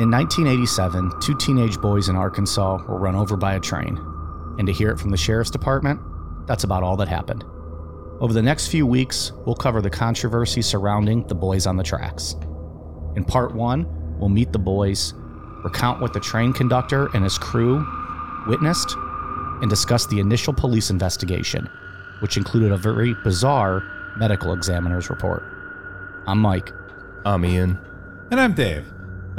In 1987, two teenage boys in Arkansas were run over by a train. And to hear it from the sheriff's department, that's about all that happened. Over the next few weeks, we'll cover the controversy surrounding the boys on the tracks. In part one, we'll meet the boys, recount what the train conductor and his crew witnessed, and discuss the initial police investigation, which included a very bizarre medical examiner's report. I'm Mike. I'm Ian. And I'm Dave.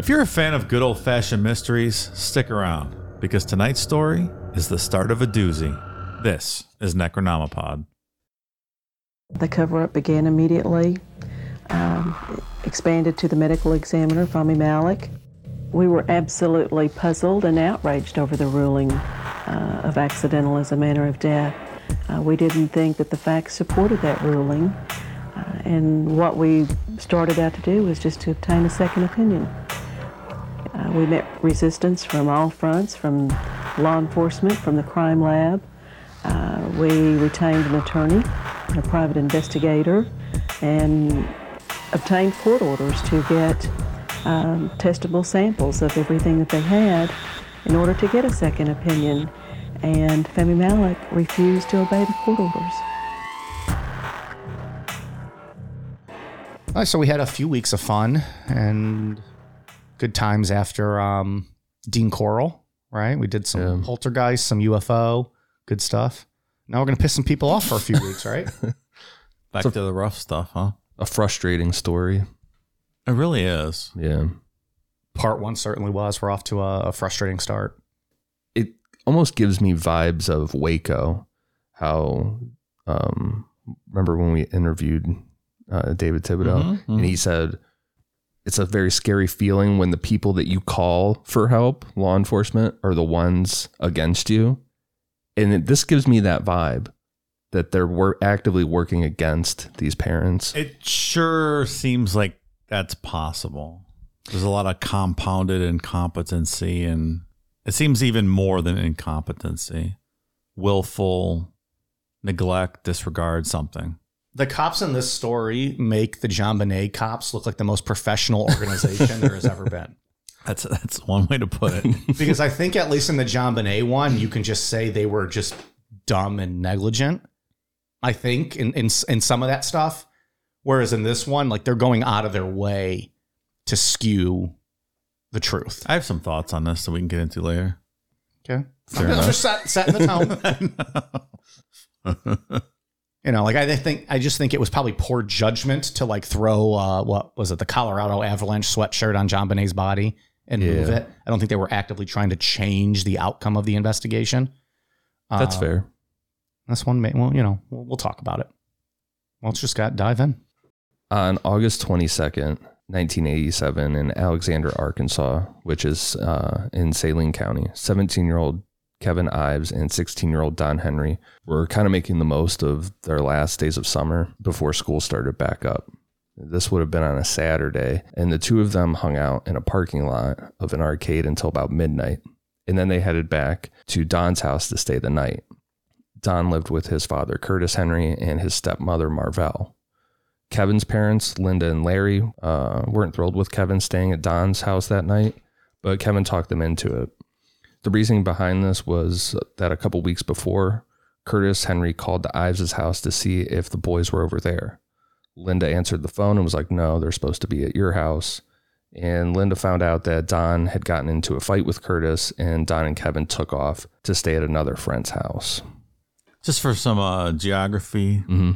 If you're a fan of good old fashioned mysteries, stick around because tonight's story is the start of a doozy. This is Necronomipod. The cover up began immediately, um, expanded to the medical examiner, Fahmy Malik. We were absolutely puzzled and outraged over the ruling uh, of accidental as a manner of death. Uh, we didn't think that the facts supported that ruling, uh, and what we started out to do was just to obtain a second opinion. Uh, we met resistance from all fronts, from law enforcement, from the crime lab. Uh, we retained an attorney, a private investigator, and obtained court orders to get um, testable samples of everything that they had in order to get a second opinion. And Fahmy Malik refused to obey the court orders. So we had a few weeks of fun and good times after um, Dean Corll, right? We did some Yeah. poltergeist, some UFO, good stuff. Now we're going to piss some people off for a few weeks, right? Back to the rough stuff, huh? A frustrating story. It really is. Yeah. Part one certainly was. We're off to a, a frustrating start. It almost gives me vibes of Waco. How, um, remember when we interviewed uh, David Thibodeau Mhm, and he said, it's a very scary feeling when the people that you call for help, law enforcement, are the ones against you. And it, this gives me that vibe that they're wor- actively working against these parents. It sure seems like that's possible. There's a lot of compounded incompetency, and it seems even more than incompetency willful neglect, disregard, something. The cops in this story make the JonBenét cops look like the most professional organization there has ever been. That's that's one way to put it. Because I think at least in the JonBenét one, you can just say they were just dumb and negligent. I think in in in some of that stuff, whereas in this one, like they're going out of their way to skew the truth. I have some thoughts on this that we can get into later. Okay, Fair I'm enough. just set, setting the tone. You know, like I think I just think it was probably poor judgment to like throw uh, what was it the Colorado Avalanche sweatshirt on JonBenét's body and move it. I don't think they were actively trying to change the outcome of the investigation. That's Uh, fair. That's one. ma- Well, you know, we'll, we'll talk about it. Well, let's just got dive in. On August 22nd, 1987, in Alexander, Arkansas, which is uh, in Saline County, 17 year old Kevin Ives and 16 year old Don Henry were kind of making the most of their last days of summer before school started back up. This would have been on a Saturday, and the two of them hung out in a parking lot of an arcade until about midnight. And then they headed back to Don's house to stay the night. Don lived with his father, Curtis Henry, and his stepmother, Marvell. Kevin's parents, Linda and Larry, uh, weren't thrilled with Kevin staying at Don's house that night, but Kevin talked them into it. The reasoning behind this was that a couple weeks before, Curtis Henry called to Ives' house to see if the boys were over there. Linda answered the phone and was like, No, they're supposed to be at your house. And Linda found out that Don had gotten into a fight with Curtis, and Don and Kevin took off to stay at another friend's house. Just for some uh, geography, Mm-hmm.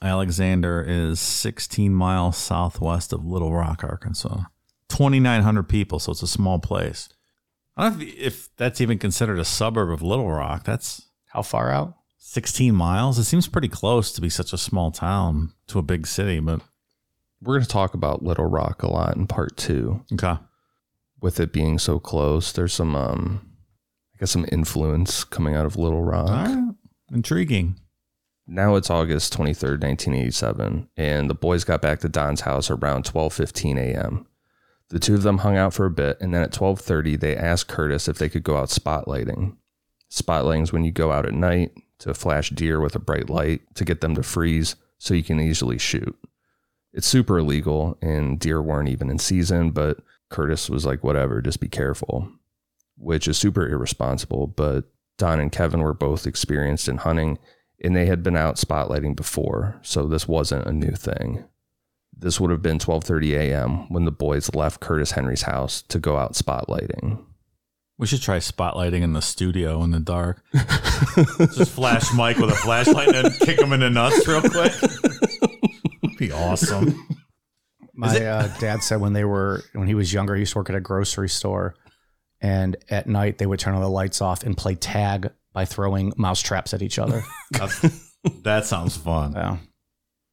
Alexander is 16 miles southwest of Little Rock, Arkansas. 2,900 people, so it's a small place. I don't know if, if that's even considered a suburb of Little Rock. That's How far out? 16 miles. It seems pretty close to be such a small town to a big city, but We're going to talk about Little Rock a lot in part two. okay. With it being so close, there's some, um, I guess, some influence coming out of Little Rock. All right. Intriguing. Now it's August 23rd, 1987, and the boys got back to Don's house around 12:15 a.m. The two of them hung out for a bit, and then at 12:30 they asked Curtis if they could go out spotlighting. Spotlighting is when you go out at night to flash deer with a bright light to get them to freeze so you can easily shoot. It's super illegal, and deer weren't even in season, but Curtis was like, whatever, just be careful, which is super irresponsible. But Don and Kevin were both experienced in hunting and they had been out spotlighting before, so this wasn't a new thing. This would have been 12:30 a.m. when the boys left Curtis Henry's house to go out spotlighting. We should try spotlighting in the studio in the dark. Just flash Mike with a flashlight and then kick him in the nuts real quick. be awesome. My uh, dad said when they were when he was younger, he used to work at a grocery store, and at night they would turn all the lights off and play tag by throwing mouse traps at each other. That sounds fun. yeah.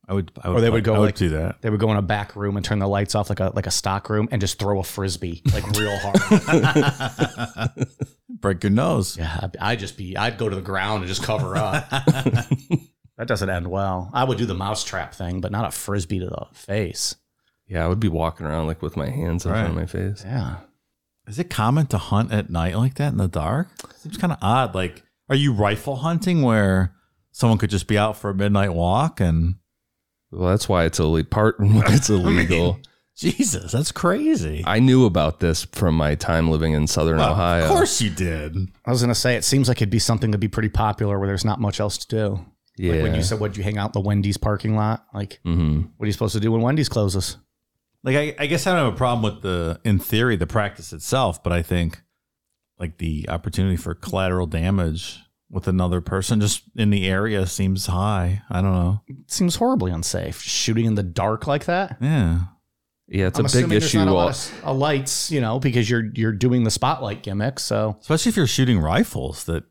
I would. I would Or they would go I like do that. They would go in a back room and turn the lights off like a like a stock room and just throw a frisbee like real hard. Break your nose. yeah, I'd- I'd just be I'd go to the ground and just cover up. that doesn't end well. I would do the mouse trap thing, but not a frisbee to the face. Yeah, I would be walking around like with my hands in front of my face. Yeah. Is it common to hunt at night like that in the dark? Seems kind of odd. Like, are you rifle hunting where someone could just be out for a midnight walk and Well, that's why it's illegal. Part why it's illegal. Jesus, that's crazy. I knew about this from my time living in Southern Well, Ohio. Of course you did. I was gonna say it seems like it'd be something to be pretty popular where there's not much else to do. Yeah. Like when you said would you hang out in the Wendy's parking lot? Like hmm what are you supposed to do when Wendy's closes? Like, I, I guess I don't have a problem with the, in theory, the practice itself, but I think like the opportunity for collateral damage with another person just in the area seems high. I don't know. It seems horribly unsafe. Shooting in the dark like that. Yeah. Yeah, it's I'm a big assuming there's issue. not a lot all- of s- uh, lights, you know, because you're you're doing the spotlight gimmick. So Especially if you're shooting rifles that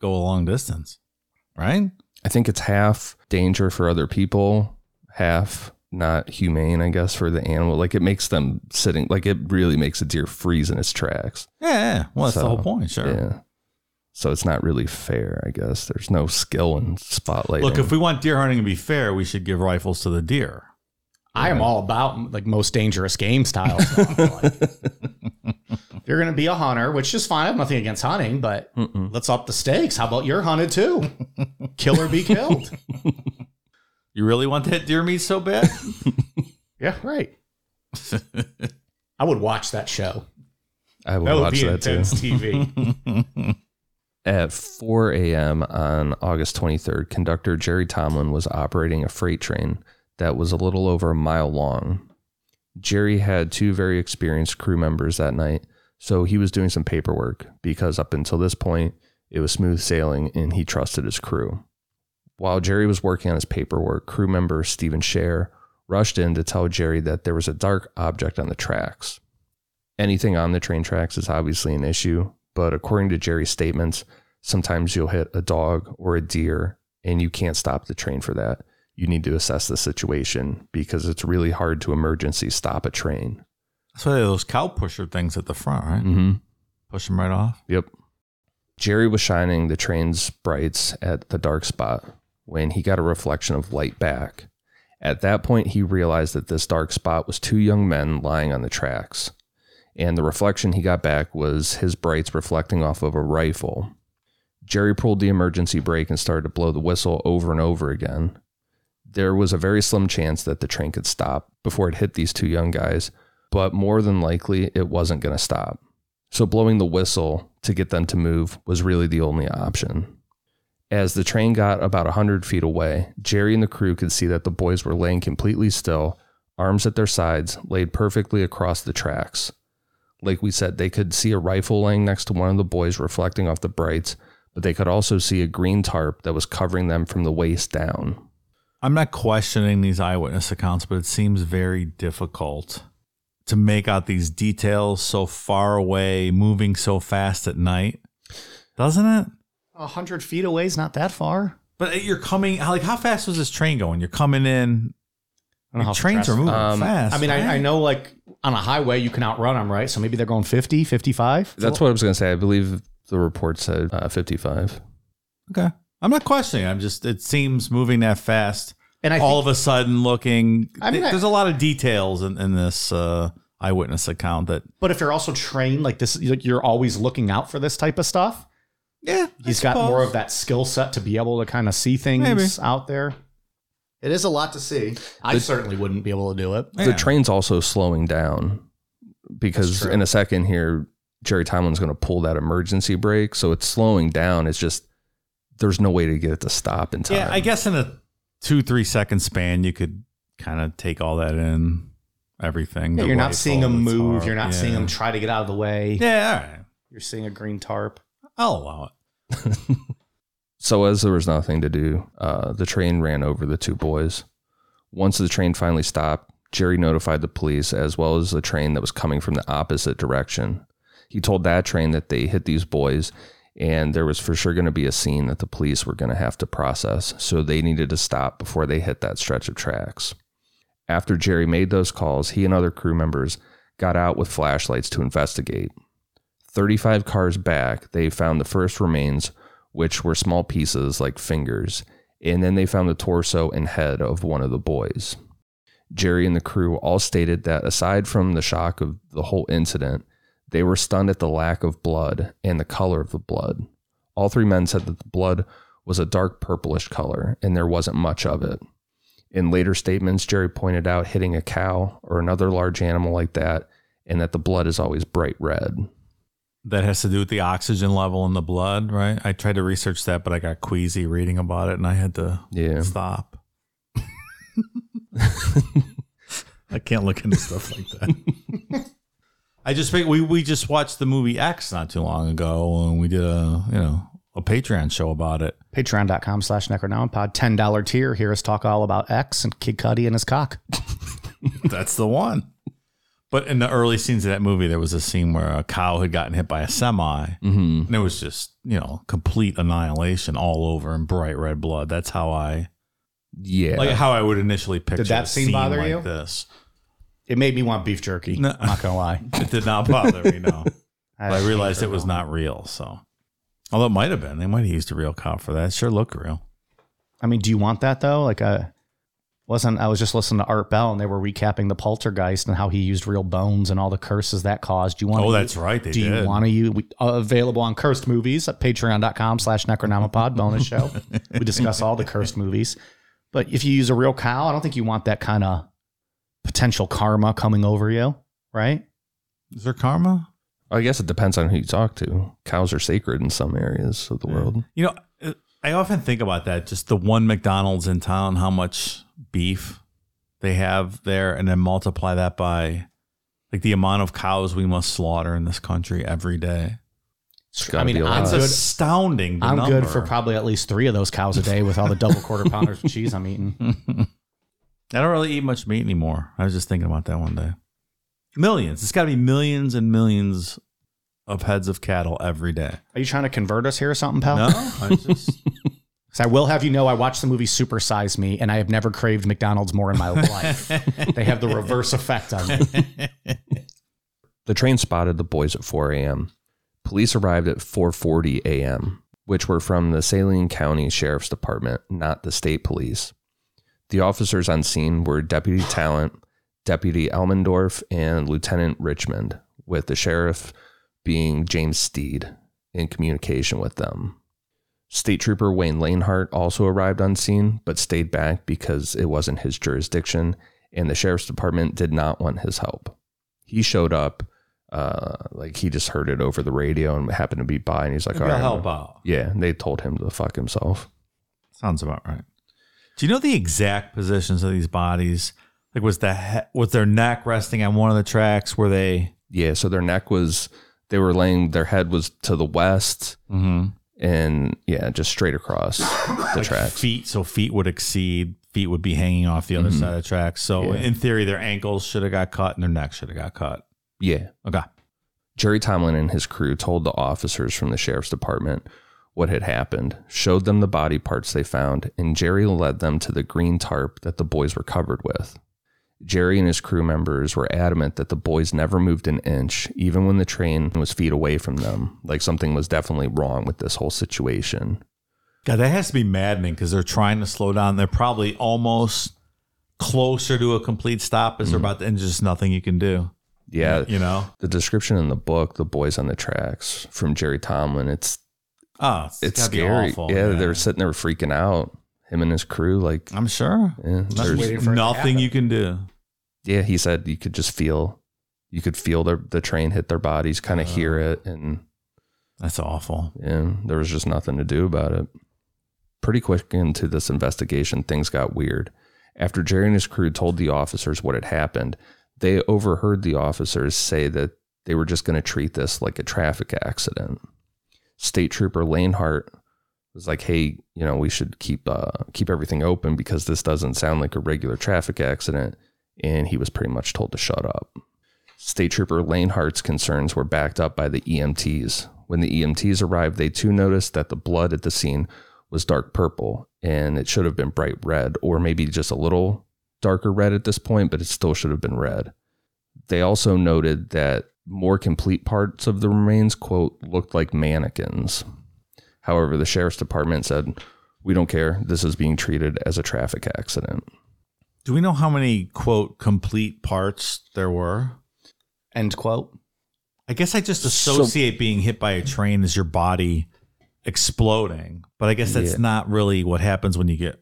go a long distance, right? I think it's half danger for other people, half not humane, I guess, for the animal. Like it makes them sitting, like it really makes a deer freeze in its tracks. Yeah. yeah. Well, that's the whole point. Sure. Yeah. So it's not really fair, I guess. There's no skill in spotlighting. Look, if we want deer hunting to be fair, we should give rifles to the deer. I am all about like most dangerous game style stuff. Like, if you're gonna be a hunter, which is fine. I have nothing against hunting, but Mm-mm. let's up the stakes. How about you're hunted too? Kill or be killed. You really want that deer meat so bad? yeah, right. I would watch that show. I will That would watch be that too. intense TV. At 4 a.m. on August 23rd, conductor Jerry Tomlin was operating a freight train that was a little over a mile long. Jerry had two very experienced crew members that night, so he was doing some paperwork because up until this point, it was smooth sailing and he trusted his crew. While Jerry was working on his paperwork, crew member Stephen Scher rushed in to tell Jerry that there was a dark object on the tracks. Anything on the train tracks is obviously an issue, but according to Jerry's statements, sometimes you'll hit a dog or a deer and you can't stop the train for that. You need to assess the situation because it's really hard to emergency stop a train. That's why those cow pusher things at the front, right? Mm-hmm. Push them right off. Yep. Jerry was shining the train's brights at the dark spot when he got a reflection of light back. At that point, he realized that this dark spot was two young men lying on the tracks. And the reflection he got back was his brights reflecting off of a rifle. Jerry pulled the emergency brake and started to blow the whistle over and over again. There was a very slim chance that the train could stop before it hit these two young guys, but more than likely, it wasn't going to stop. So blowing the whistle to get them to move was really the only option. As the train got about a 100 feet away, Jerry and the crew could see that the boys were laying completely still, arms at their sides, laid perfectly across the tracks. Like we said, they could see a rifle laying next to one of the boys reflecting off the brights, but they could also see a green tarp that was covering them from the waist down. I'm not questioning these eyewitness accounts, but it seems very difficult to make out these details so far away, moving so fast at night, doesn't it? A hundred feet away is not that far. But you're coming like how fast was this train going? You're coming in. I don't know how trains are moving Um, fast. I mean, I, I know like on a highway you can outrun them, right? So maybe they're going 50, 55. That's what I was going to say. I believe the report said uh, 55. Okay, I'm not questioning. I'm just. It seems moving that fast. And I all think, of a sudden, looking. I mean, there's a lot of details in, in this uh, eyewitness account that. but if you're also trained like this, you're always looking out for this type of stuff. Yeah, He's got more of that skill set to be able to kind of see things Maybe. out there. It is a lot to see. I certainly wouldn't be able to do it. The train's also slowing down because in a second here, Jerry Tomlin's going to pull that emergency brake. So it's slowing down. It's just, there's no way to get it to stop in time. Yeah, I guess in a two three second span, you could kind of take all that in. Everything. Yeah, you're not seeing them move. tarp, You're not yeah. seeing them try to get out of the way. Yeah, all right. You're seeing a green tarp. I'll allow it. So as there was nothing to do, uh, the train ran over the two boys. Once the train finally stopped, Jerry notified the police as well as the train that was coming from the opposite direction. He told that train that they hit these boys and there was for sure going to be a scene that the police were going to have to process, so they needed to stop before they hit that stretch of tracks. After Jerry made those calls, he and other crew members got out with flashlights to investigate. 35 cars back, they found the first remains which were small pieces like fingers, and then they found the torso and head of one of the boys. Jerry and the crew all stated that aside from the shock of the whole incident, they were stunned at the lack of blood and the color of the blood. All three men said that the blood was a dark purplish color and there wasn't much of it. In later statements, Jerry pointed out hitting a cow or another large animal like that, and that the blood is always bright red. That has to do with the oxygen level in the blood, right? I tried to research that, but I got queasy reading about it, and I had to Yeah. stop. I can't look into stuff like that. I just think we we just watched the movie X not too long ago, and we did a you know a Patreon show about it. Patreon.com slash Necronomipod. $10 tier. Hear us talk all about X and Kid Cudi and his cock. That's the one. But in the early scenes of that movie, there was a scene where a cow had gotten hit by a semi, Mm-hmm. and it was just you know complete annihilation all over and bright red blood. That's how I Yeah. like how I would initially picture Did that a scene bother like you? This It made me want beef jerky. No. I'm not going to lie. it did not bother me. No, I, but I realized it was not real. So, although it might have been, they might have used a real cow for that. It sure looked real. I mean, do you want that though? Like, uh, wasn't I was just listening to Art Bell and they were recapping the poltergeist and how he used real bones and all the curses that caused. Do you want? Oh, that's right. They do did. you want to use we, uh, available on cursed movies at patreon.com slash necronomipod bonus show we discuss all the cursed movies but if you use a real cow i don't think you want that kind of potential karma coming over you right Is there karma? I guess it depends on who you talk to. Cows are sacred in some areas of the world. You know, uh, I often think about that. Just the one McDonald's in town, how much beef they have there, and then multiply that by like the amount of cows we must slaughter in this country every day. I mean, be a I'm lot. It's good. astounding. i'm good for probably at least three of those cows a day with all the double quarter pounders of cheese i'm eating I don't really eat much meat anymore. I was just thinking about that one day. Millions. It's got to be millions and millions of heads of cattle every day. are you trying to convert us here or something pal No, I just 'Cause I will have you know, I watched the movie Super Size Me, and I have never craved McDonald's more in my life. they have the reverse effect on me. The train spotted the boys at 4 a.m. Police arrived at 4:40 a.m., which were from the Saline County Sheriff's Department, not the state police. The officers on scene were Deputy Talent, Deputy Elmendorf, and Lieutenant Richmond, with the sheriff being James Steed in communication with them. State Trooper Wayne Lanehart also arrived on scene, but stayed back because it wasn't his jurisdiction, and the sheriff's department did not want his help. He showed up Uh, like he just heard it over the radio and happened to be by, and he's like, "All I'll help out. yeah." And they told him to fuck himself. Sounds about right. Do you know the exact positions of these bodies? Like, was the he- was their neck resting on one of the tracks? Were they? Yeah, so their neck was they were laying their head was to the west Mm-hmm. And yeah, just straight across the like tracks. feet, so feet would exceed. Feet would be hanging off the other Mhm. side of the tracks. So Yeah. in theory, their ankles should have got cut and their neck should have got cut. Yeah. Okay. Jerry Tomlin and his crew told the officers from the sheriff's department what had happened, showed them the body parts they found, and Jerry led them to the green tarp that the boys were covered with. Jerry and his crew members were adamant that the boys never moved an inch, even when the train was feet away from them. Like something was definitely wrong with this whole situation. God, that has to be maddening because they're trying to slow down. They're probably almost closer to a complete stop as they're mm. about to, and just nothing you can do. Yeah, You know? the description in the book, "The Boys on the Tracks" from Jerry Tomlin, it's Oh, it's, it's scary. awful, yeah, man. they're sitting there freaking out. Him and his crew, like, I'm sure. yeah, There's there's- for it to nothing happen. you can do. yeah. He said you could just feel, you could feel the the train hit their bodies, kind of Uh. hear it, and That's awful. yeah, there was just nothing to do about it. Pretty quick into this investigation, things got weird. After Jerry and his crew told the officers what had happened, they overheard the officers say that they were just going to treat this like a traffic accident. State Trooper Lanehart was like, "Hey, you know, we should keep uh, keep everything open because this doesn't sound like a regular traffic accident." And he was pretty much told to shut up. State Trooper Lanehart's concerns were backed up by the EMTs. When the EMTs arrived, they too noticed that the blood at the scene was dark purple and it should have been bright red, or maybe just a little darker red at this point, but it still should have been red. They also noted that more complete parts of the remains, quote, looked like mannequins. However, the sheriff's department said, We don't care. This is being treated as a traffic accident. Do we know how many quote complete parts there were? End quote. I guess I just So- associate being hit by a train as your body exploding, but I guess that's Yeah. not really what happens when you get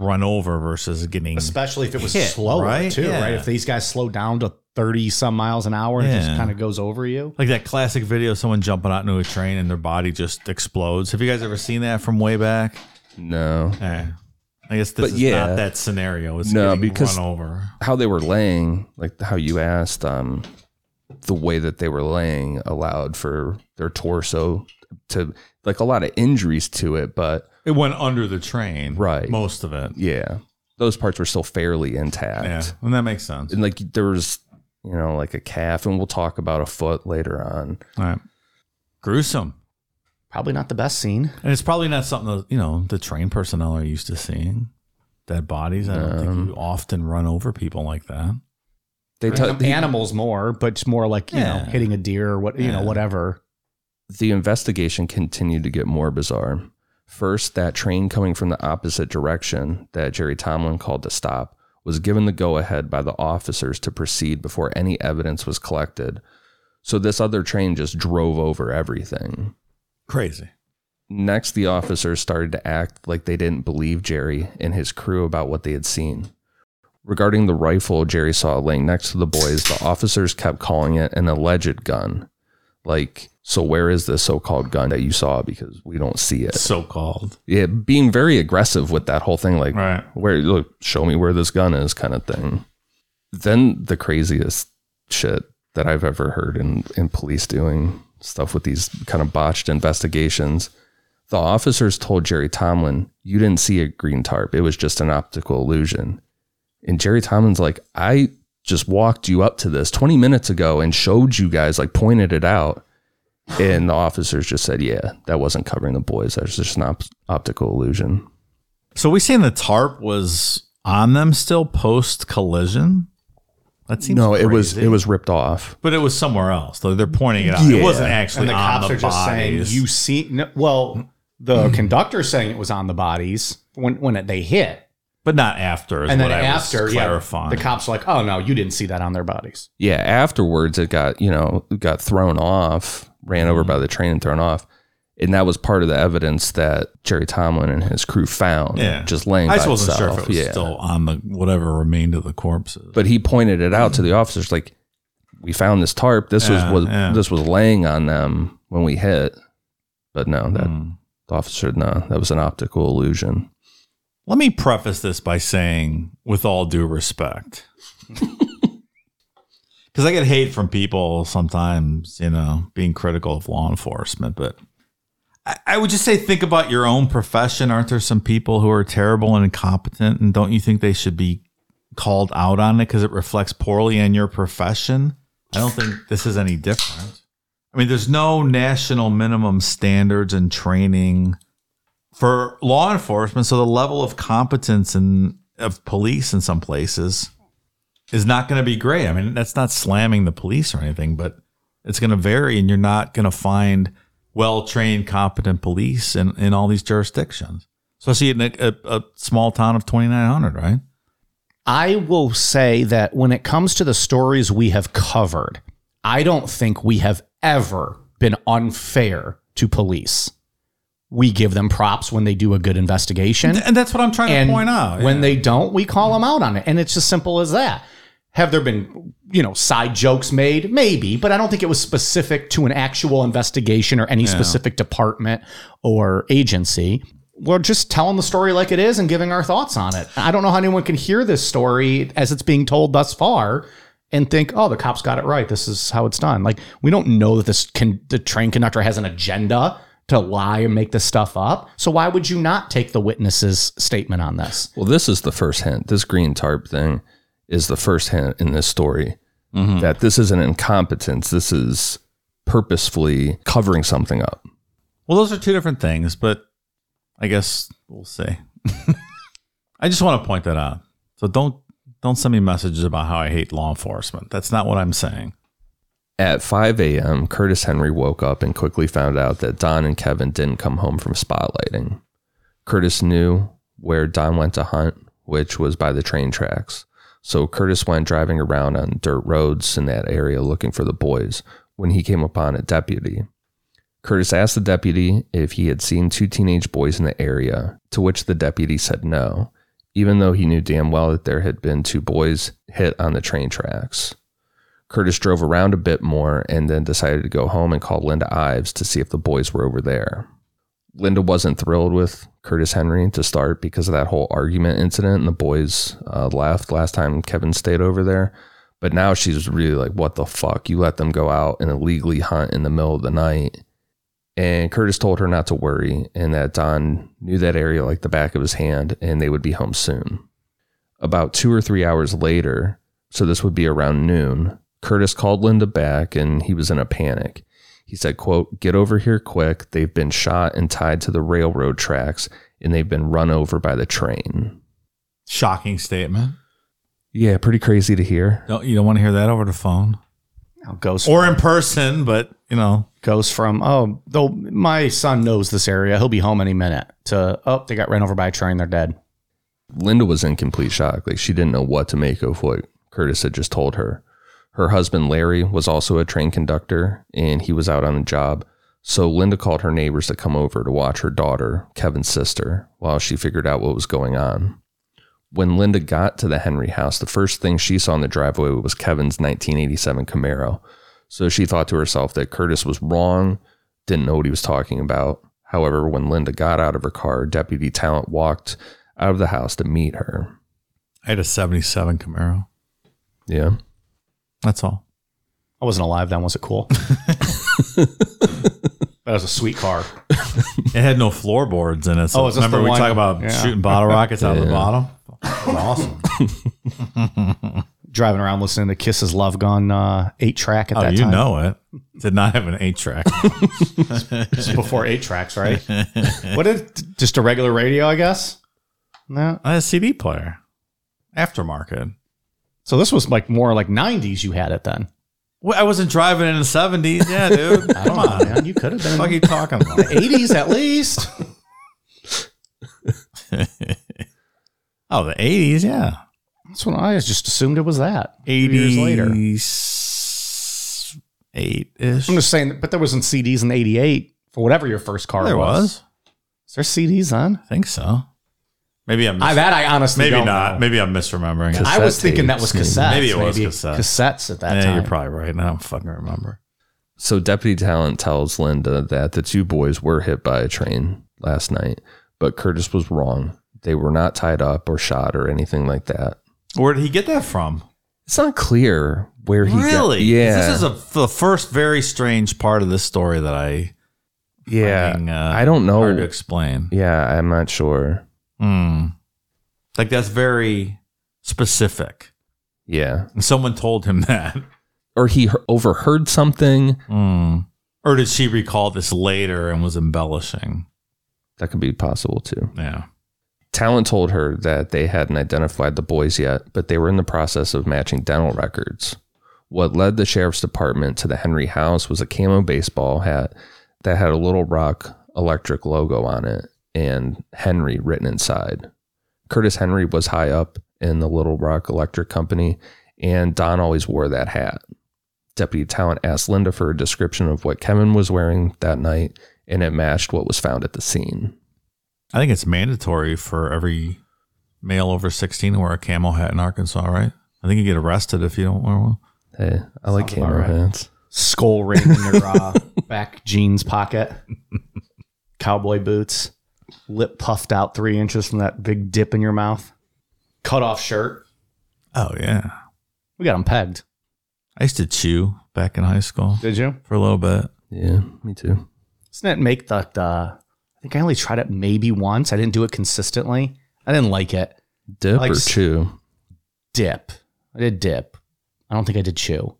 run over versus getting. Especially if it was hit, slower right? too, Yeah. right? If these guys slow down to thirty some miles an hour and it just kind of goes over you. Like that classic video, of someone jumping out into a train and their body just explodes. Have you guys ever seen that from way back? No. Eh. I guess this But is yeah. not that scenario. It's No, because- run over. how they were laying, like how you asked, um, the way that they were laying allowed for their torso to like a lot of injuries to it, but It went under the train, Right. Most of it, yeah, those parts were still fairly intact. yeah, and that makes sense. And like there was, you know, like a calf, and we'll talk about a foot later on. All right, gruesome. Probably not the best scene. And it's probably not something that, you know, the train personnel are used to seeing. Dead bodies. I don't think Um, you often run over people like that. They Right. t- animals more, but it's more like you know hitting a deer or what you know whatever. the investigation continued to get more bizarre. First, that train coming from the opposite direction that Jerry Tomlin called to stop was given the go ahead by the officers to proceed before any evidence was collected. So this other train just drove over everything. Crazy. Next, the officers started to act like they didn't believe Jerry and his crew about what they had seen. Regarding the rifle Jerry saw laying next to the boys, the officers kept calling it an alleged gun. Like, so where is this so called gun that you saw? Because we don't see it. So called. Yeah, being very aggressive with that whole thing. Like, Right. where, look, show me where this gun is, kind of thing. Then the craziest shit that I've ever heard in, in police doing stuff with these kind of botched investigations. The officers told Jerry Tomlin, You didn't see a green tarp. It was just an optical illusion. And Jerry Tomlin's like, I just walked you up to this 20 minutes ago and showed you guys, like pointed it out. And the officers just said, Yeah, that wasn't covering the boys. That was just an op- optical illusion. So we seen the tarp was on them still post collision? That seems no, it was it was ripped off. but it was somewhere else. Though they're pointing it out. It wasn't actually And the on cops the are just saying bodies. you see. No, well, the hmm. conductor saying it was on the bodies when when it, they hit, but not after. Is and what then I after, was yeah, the cops are like, "Oh no, you didn't see that on their bodies." Yeah, afterwards it got you know got thrown off, ran over by mm. the train and thrown off, and that was part of the evidence that Jerry Tomlin and his crew found. yeah, just laying. I by just wasn't sure if it was yeah. still on the whatever remained of the corpses. But he pointed it out to the officers, like we found this tarp. This Yeah, was was yeah. this was laying on them when we hit. But no, that the officer no, that was an optical illusion. Let me preface this by saying, with all due respect, because I get hate from people sometimes, you know, being critical of law enforcement. But I, I would just say, think about your own profession. Aren't there some people who are terrible and incompetent? And don't you think they should be called out on it because it reflects poorly on your profession? I don't think this is any different. I mean, there's no national minimum standards and training for law enforcement. So the level of competence and of police in some places is not going to be great. I mean, that's not slamming the police or anything, but it's going to vary, and you're not going to find well trained, competent police in, in all these jurisdictions, especially in a, a, a small town of 2,900, right? I will say that when it comes to the stories we have covered, I don't think we have ever been unfair to police. We give them props when they do a good investigation. And that's what I'm trying and to point out. when yeah. they don't, we call them out on it. And it's as simple as that. Have there been, you know, side jokes made? Maybe, but I don't think it was specific to an actual investigation or any specific department or agency. We're just telling the story like it is and giving our thoughts on it. I don't know how anyone can hear this story as it's being told thus far and think, "Oh, the cops got it right. This is how it's done." Like we don't know that this can the train conductor has an agenda to lie and make this stuff up. So why would you not take the witness's statement on this? Well, this is the first hint. This green tarp thing is the first hint in this story mm-hmm. that this isn't incompetence. This is purposefully covering something up. Well, those are two different things, but I guess we'll see. I just want to point that out. So don't don't send me messages about how I hate law enforcement. That's not what I'm saying. At 5 a.m., Curtis Henry woke up and quickly found out that Don and Kevin didn't come home from spotlighting. Curtis knew where Don went to hunt, which was by the train tracks. So Curtis went driving around on dirt roads in that area looking for the boys when he came upon a deputy. Curtis asked the deputy if he had seen two teenage boys in the area, to which the deputy said no, even though he knew damn well that there had been two boys hit on the train tracks. Curtis drove around a bit more and then decided to go home and call Linda Ives to see if the boys were over there. Linda wasn't thrilled with Curtis Henry to start because of that whole argument incident and the boys uh, left last time Kevin stayed over there. But now she's really like, what the fuck? You let them go out and illegally hunt in the middle of the night. And Curtis told her not to worry and that Don knew that area like the back of his hand and they would be home soon. About two or three hours later, so this would be around noon, Curtis called Linda back and he was in a panic. He said, quote, get over here quick. They've been shot and tied to the railroad tracks and they've been run over by the train. Shocking statement. Yeah, pretty crazy to hear. Don't you don't want to hear that over the phone Now goes or in person? But you know, goes from oh though my son knows this area he'll be home any minute to oh they got ran over by a train they're dead Linda was in complete shock. Like she didn't know what to make of what Curtis had just told her. Her husband, Larry, was also a train conductor and he was out on a job. So Linda called her neighbors to come over to watch her daughter, Kevin's sister, while she figured out what was going on. When Linda got to the Henry house, the first thing she saw in the driveway was Kevin's 1987 Camaro. So she thought to herself that Curtis was wrong, didn't know what he was talking about. However, when Linda got out of her car, Deputy Talent walked out of the house to meet her. I had a '77 Camaro. Yeah. That's all. i wasn't alive then was it cool that was a sweet car It had no floorboards in it. So Oh, is this remember the we one? talk about Yeah. shooting bottle rockets out of the Yeah. bottom? Awesome. driving around listening to Kiss's Love Gun uh, eight track at oh, that you time. know it. Did not have an eight track. This before eight tracks, right? what did just a regular radio, I guess. No, a CD player. Aftermarket. So this was like more like '90s. You had it then. Well, I wasn't driving in the seventies. Yeah, dude. Come on. man. You could have been. What are you talking about? '80s at least. oh, the eighties. Yeah, That's what I just assumed it was that. eighties years later. eight ish. I'm just saying, but there wasn't CDs in '88 for whatever your first car There was. was. Is there CDs on? I think so. Maybe I'm I, that I honestly maybe don't not. know. Maybe I'm misremembering. it. I was Cassette thinking that was maybe. cassettes. Maybe it was maybe cassettes. cassettes at that time. yeah, time. you're probably right. Now I don't fucking remember. So Deputy Talent tells Linda that the two boys were hit by a train last night, but Curtis was wrong. They were not tied up or shot or anything like that. Where did he get that from? It's not clear where he got- really? yeah. This is a, the first very strange part of this story that I yeah. finding, uh, I don't know. hard to explain. Yeah, I'm not sure. Hmm. Like that's very specific. Yeah. And someone told him that. Or he he- overheard something. Hmm. Or did she recall this later and was embellishing? That could be possible too. Yeah. Talent told her that they hadn't identified the boys yet, but they were in the process of matching dental records. What led the sheriff's department to the Henry house was a camo baseball hat that had a Little Rock electric logo on it and Henry written inside. Curtis Henry was high up in the Little Rock Electric Company, and Don always wore that hat. Deputy Talent asked Linda for a description of what Kevin was wearing that night, and it matched what was found at the scene. I think it's mandatory for every male over 16 to wear a camel hat in Arkansas, right? I think you get arrested if you don't wear one. Hey, I like Sounds about camo right. hats. Skull ring in your uh, back jeans pocket, cowboy boots, lip puffed out three inches from that big dip in your mouth, cut off shirt. Oh, yeah. We got them pegged. I used to chew back in high school Did you? for a little bit. Yeah, me too. Doesn't it make the, the I think I only tried it maybe once. I didn't do it consistently. I didn't like it. Dip like or s- chew? Dip. I did dip. I don't think I did chew.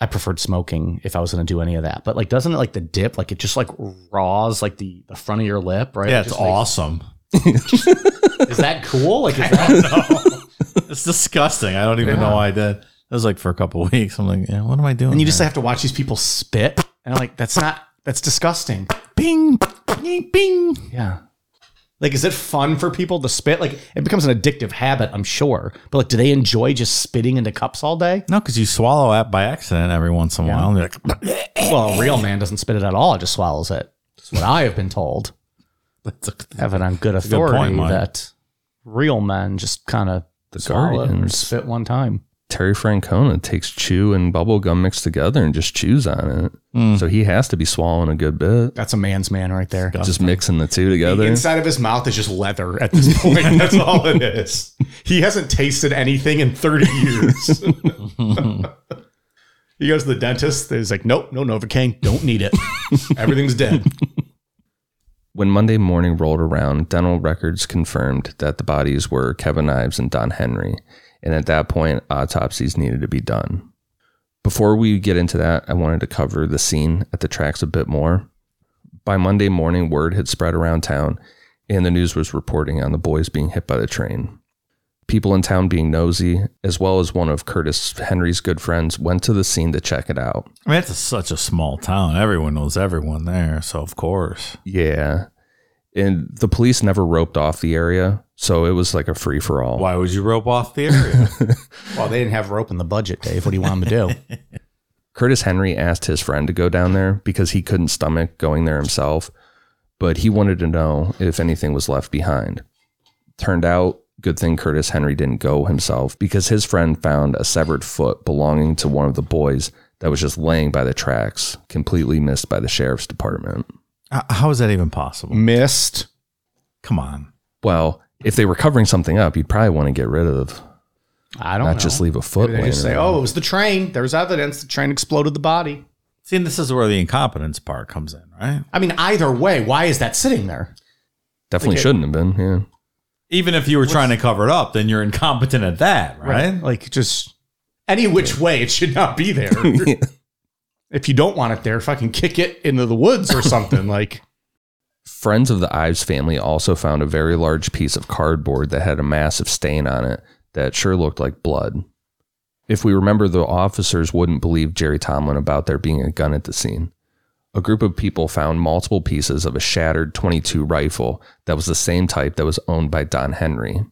I preferred smoking if I was going to do any of that. But like, doesn't it like the dip? Like it just like raws like the the front of your lip, right? Yeah, It it's just, awesome. Is that cool? Like, is that, it's disgusting. I don't even know why I did. It was like for a couple of weeks. I'm like, yeah, what am I doing? and you just here? have to watch these people spit, and I'm like, that's not that's disgusting. bing, bing, bing. Yeah. Like, is it fun for people to spit? Like, it becomes an addictive habit, I'm sure. But like, do they enjoy just spitting into cups all day? No, because you swallow it by accident every once in a while. And you're like, Well, a real man doesn't spit it at all; it just swallows it. That's what I have been told. That's a- Have it on good a good authority point, Mike. that real men just kind of The swallow it Guardians. spit one time. Terry Francona takes chew and bubble gum mixed together and just chews on it. Mm. So he has to be swallowing a good bit. That's a man's man right there. Just mixing the two The together. inside of his mouth is just leather at this point. That's all it is. He hasn't tasted anything in 30 years. he goes to the dentist. He's like, nope, no Novocaine. Don't need it. Everything's dead. When Monday morning rolled around, dental records confirmed that the bodies were Kevin Ives and Don Henry. And at that point, autopsies needed to be done. Before we get into that, I wanted to cover the scene at the tracks a bit more. By Monday morning, word had spread around town, and the news was reporting on the boys being hit by the train. People in town being nosy, as well as one of Curtis Henry's good friends, went to the scene to check it out. I mean, it's such a small town. Everyone knows everyone there. So, of course. Yeah. And the police never roped off the area, so it was like a free for all. Why would you rope off the area? Well, they didn't have rope in the budget, Dave. What do you want them to do? Curtis Henry asked his friend to go down there because he couldn't stomach going there himself, but he wanted to know if anything was left behind. Turned out, good thing Curtis Henry didn't go himself because his friend found a severed foot belonging to one of the boys that was just laying by the tracks, completely missed by the sheriff's department. H- How is that even possible? Missed. Come on. Well, if they were covering something up, you'd probably want to get rid of, I don't not know. just leave a foot Maybe they just say, oh, it was the train. There's evidence the train exploded the body. See, and this is where the incompetence part comes in, right? I mean, either way, why is that sitting there? Definitely Like it- shouldn't have been. Yeah. Even if you were trying to cover it up, then you're incompetent at that, right? Like, just any which way, it should not be there. if you don't want it there, fucking kick it into the woods or something. like, Friends of the Ives family also found a very large piece of cardboard that had a massive stain on it that sure looked like blood. If we remember, the officers wouldn't believe Jerry Tomlin about there being a gun at the scene. A group of people found multiple pieces of a shattered 22 rifle that was the same type that was owned by Don Henry.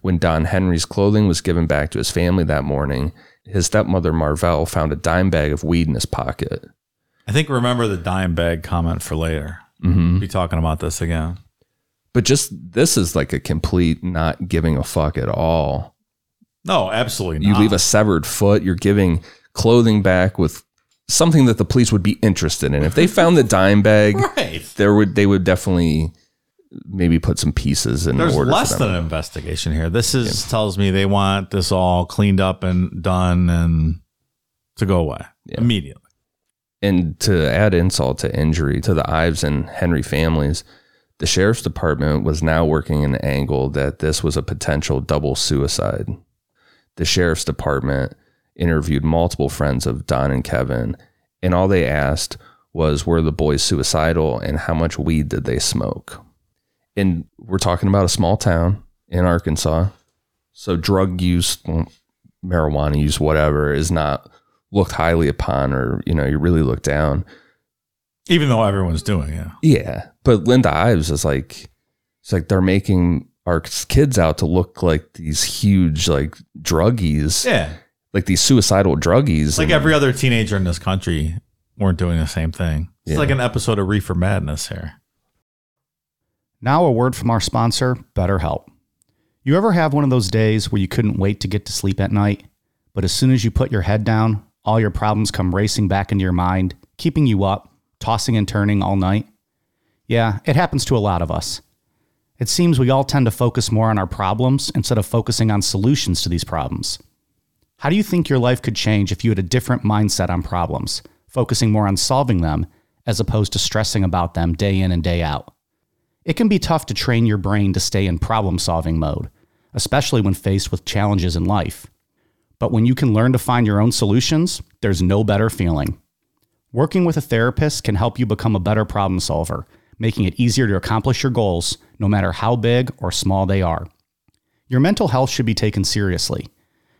When Don Henry's clothing was given back to his family that morning, his stepmother Marvell found a dime bag of weed in his pocket. I think remember the dime bag comment for later. Hmm Be talking about this again. But just this is like a complete not giving a fuck at all. No, absolutely You leave a severed foot, you're giving clothing back with something that the police would be interested in. If they found the dime bag, right. there would they would definitely maybe put some pieces in There's order. There's less than an investigation here. This is tells me they want this all cleaned up and done and to go away Yeah. immediately. And to add insult to injury to the Ives and Henry families, the sheriff's department was now working an angle that this was a potential double suicide. The sheriff's department interviewed multiple friends of Don and Kevin, and all they asked was were the boys suicidal and how much weed did they smoke? And we're talking about a small town in Arkansas. So drug use, marijuana use, whatever, is not looked highly upon or, you know, you really look down. Even though everyone's doing it. Yeah. But Linda Ives is like, it's like they're making our kids out to look like these huge, like druggies, Yeah. like these suicidal druggies. Like and- every other teenager in this country weren't doing the same thing. It's Yeah. like an episode of Reefer Madness here. Now, a word from our sponsor, BetterHelp. You ever have one of those days where you couldn't wait to get to sleep at night, but as soon as you put your head down, all your problems come racing back into your mind, keeping you up, tossing and turning all night? Yeah, it happens to a lot of us. It seems we all tend to focus more on our problems instead of focusing on solutions to these problems. How do you think your life could change if you had a different mindset on problems, focusing more on solving them as opposed to stressing about them day in and day out? It can be tough to train your brain to stay in problem solving mode, especially when faced with challenges in life. But when you can learn to find your own solutions, there's no better feeling. Working with a therapist can help you become a better problem solver, making it easier to accomplish your goals, no matter how big or small they are. Your mental health should be taken seriously.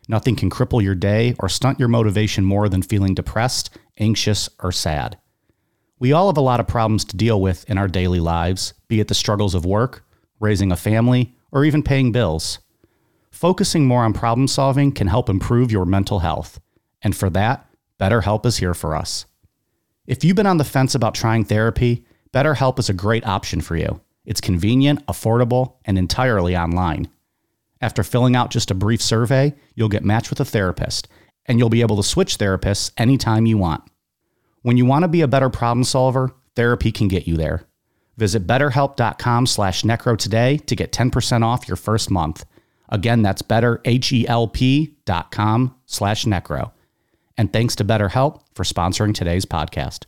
Nothing can cripple your day or stunt your motivation more than feeling depressed, anxious, or sad. We all have a lot of problems to deal with in our daily lives, be it the struggles of work, raising a family, or even paying bills. Focusing more on problem solving can help improve your mental health. And for that, BetterHelp is here for us. If you've been on the fence about trying therapy, BetterHelp is a great option for you. It's convenient, affordable, and entirely online. After filling out just a brief survey, you'll get matched with a therapist, and you'll be able to switch therapists anytime you want. When you want to be a better problem solver, therapy can get you there. Visit betterhelp.com slash necro today to get 10% off your first month. Again, that's betterhelp.com slash necro. And thanks to BetterHelp for sponsoring today's podcast.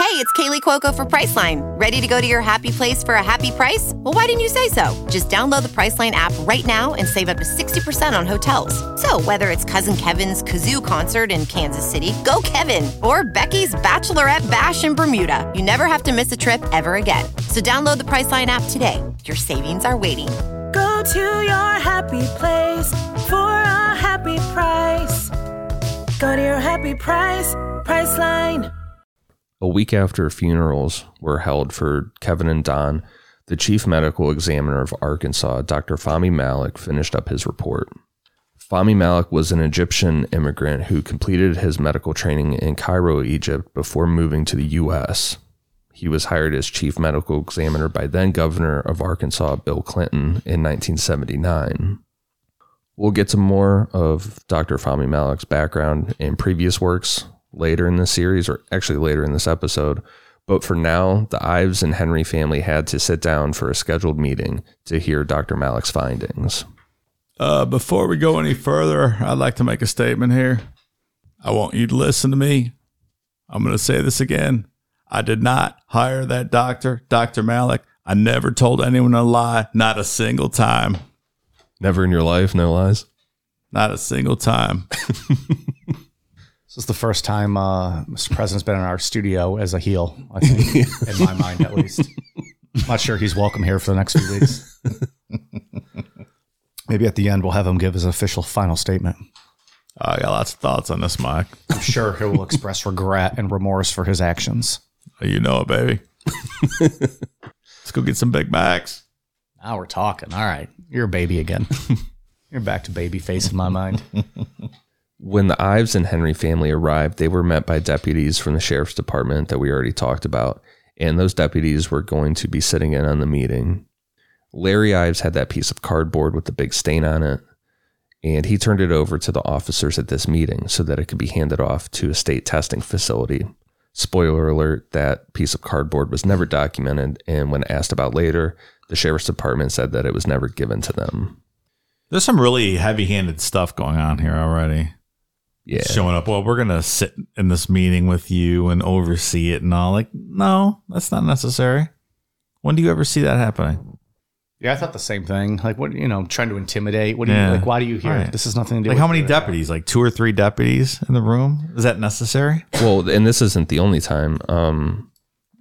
Hey, it's Kaley Cuoco for Priceline. Ready to go to your happy place for a happy price? Well, why didn't you say so? Just download the Priceline app right now and save up to 60% on hotels. So, whether it's Cousin Kevin's Kazoo concert in Kansas City, go Kevin, or Becky's Bachelorette Bash in Bermuda, you never have to miss a trip ever again. So, download the Priceline app today. Your savings are waiting. Go to your happy place for a happy price. Go to your happy price, Priceline. A week after funerals were held for Kevin and Don, the chief medical examiner of Arkansas, Dr. Fahmy Malik, finished up his report. Fahmy Malik was an Egyptian immigrant who completed his medical training in Cairo, Egypt, before moving to the U.S. He was hired as chief medical examiner by then governor of Arkansas, Bill Clinton, in 1979. We'll get to more of Dr. Fahmy Malik's background and previous works later in the series, or actually later in this episode. But for now, the Ives and Henry family had to sit down for a scheduled meeting to hear Dr. Malik's findings. Uh, before we go any further, I'd like to make a statement here. I want you to listen to me. I'm going to say this again. I did not hire that doctor, Dr. Malik. I never told anyone a lie, not a single time. Never in your life, no lies. Not a single time. This is the first time uh, Mr. President's been in our studio as a heel, I think, in my mind at least. I'm Not sure he's welcome here for the next few weeks. Maybe at the end we'll have him give his official final statement. I got lots of thoughts on this, Mike. I'm sure he will express regret and remorse for his actions. You know it, baby. Let's go get some Big Macs. Now we're talking. All right. You're a baby again. You're back to baby face in my mind. When the Ives and Henry family arrived, they were met by deputies from the sheriff's department that we already talked about. and those deputies were going to be sitting in on the meeting. Larry Ives had that piece of cardboard with the big stain on it, and he turned it over to the officers at this meeting so that it could be handed off to a state testing facility. Spoiler alert, that piece of cardboard was never documented, and when asked about later, the sheriff's department said that it was never given to them. There's some really heavy handed stuff going on here already. Yeah. Showing up, well, we're going to sit in this meeting with you and oversee it and all. Like, no, that's not necessary. When do you ever see that happening? Yeah, I thought the same thing. Like, what you know, trying to intimidate. What do you like? Why do you hear Right. This Is nothing to do. Like, with how many deputies? Like two or three deputies in the room? Is that necessary? Well, and this isn't the only time. Um,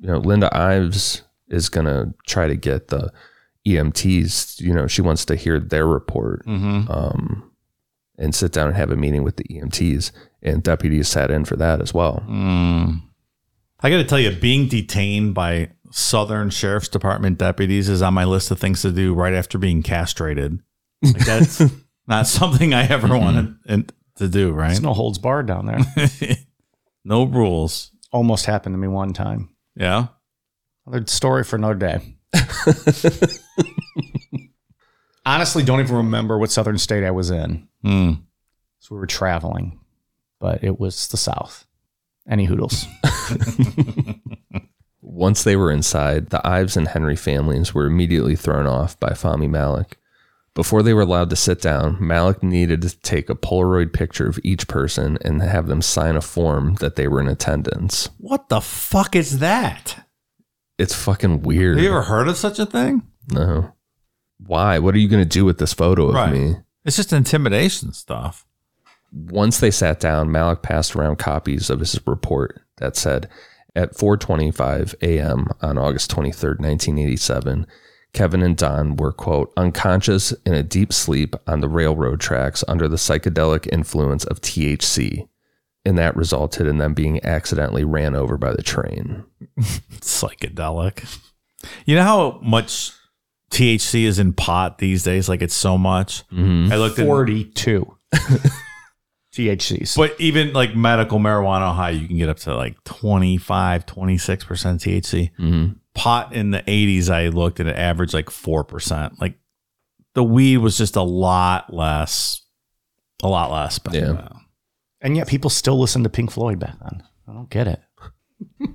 you know, Linda Ives is gonna try to get the EMTs. You know, she wants to hear their report Mm-hmm. um, and sit down and have a meeting with the EMTs. And deputies sat in for that as well. Mm. I got to tell you, being detained by Southern Sheriff's Department deputies is on my list of things to do right after being castrated. Like that's not something I ever wanted in- to do, right? There's no holds barred down there. no rules. Almost happened to me one time. Yeah. Another story for another day. Honestly, don't even remember what southern state I was in. Hmm. So we were traveling, but it was the South. Any hoodles? Once they were inside, the Ives and Henry families were immediately thrown off by Fahmy Malik. Before they were allowed to sit down, Malik needed to take a Polaroid picture of each person and have them sign a form that they were in attendance. What the fuck is that? It's fucking weird. Have you ever heard of such a thing? No. Why? What are you going to do with this photo of Right. me? It's just intimidation stuff. Once they sat down, Malik passed around copies of his report that said, at 4:25 a.m. on August 23rd, 1987, Kevin and Don were quote unconscious in a deep sleep on the railroad tracks under the psychedelic influence of THC, and that resulted in them being accidentally ran over by the train. Psychedelic. You know how much THC is in pot these days? Like it's so much. Mm-hmm. I looked at 42 THCs. But even like medical marijuana high, you can get up to like 25, 26% THC. Mm-hmm. Pot in the 80s, I looked at it averaged like 4%. Like the weed was just a lot less, a lot less. Back Yeah. then. and yet people still listen to Pink Floyd back then. I don't get it.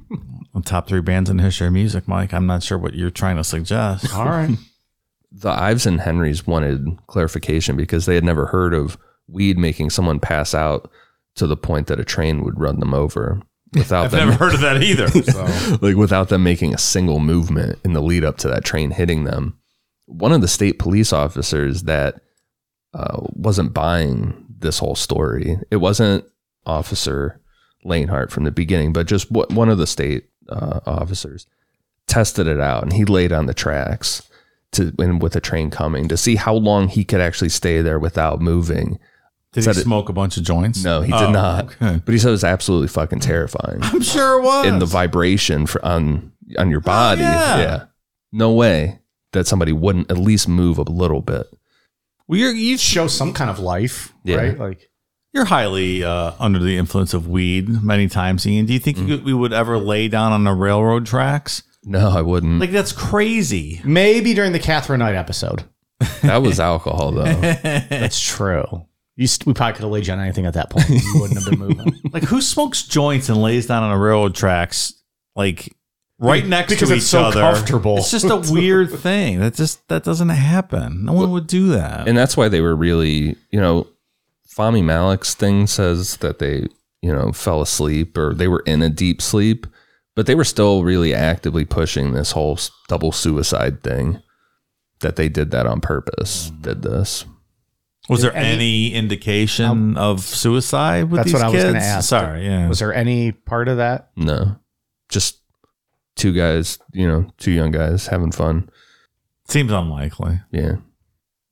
The top three bands in history of music, Mike. I'm not sure what you're trying to suggest. All right. the Ives and Henrys wanted clarification because they had never heard of weed making someone pass out to the point that a train would run them over without I've them never heard of that either. So. like without them making a single movement in the lead up to that train hitting them. One of the state police officers that uh, wasn't buying this whole story. It wasn't Officer Lanehart from the beginning, but just what one of the state uh, officers tested it out, and he laid on the tracks to and with a train coming to see how long he could actually stay there without moving. Did he Said it- smoke a bunch of joints? No, he did Oh, not. okay. But he said it was absolutely fucking terrifying I'm sure it was. and the vibration for on on your body. yeah. yeah. No way that somebody wouldn't at least move a little bit. well, you're, you Show some kind of life, Yeah. right? Like You're highly uh, under the influence of weed many times, Ian. Do you think you, we would ever lay down on the railroad tracks? No, I wouldn't. Like that's crazy. maybe during the Katherine Knight episode. that was alcohol though. That's true. You st- we probably could have laid you on anything at that point. You wouldn't have been moving. Like who smokes joints and lays down on the railroad tracks like right next Because to it's each so other? comfortable. It's just a weird thing. That just that doesn't happen. No one would do that. and that's why they were really, you know, Fahmy Malik's thing says that they, you know, fell asleep or they were in a deep sleep, but they were still really actively pushing this whole s- double suicide thing. That they did that on purpose. Did this? Was there any- any, indication of suicide with That's these what I was kids? going to ask. Sorry, yeah. Was there any part of that? No, just two guys, you know, two young guys having fun. Seems unlikely. Yeah.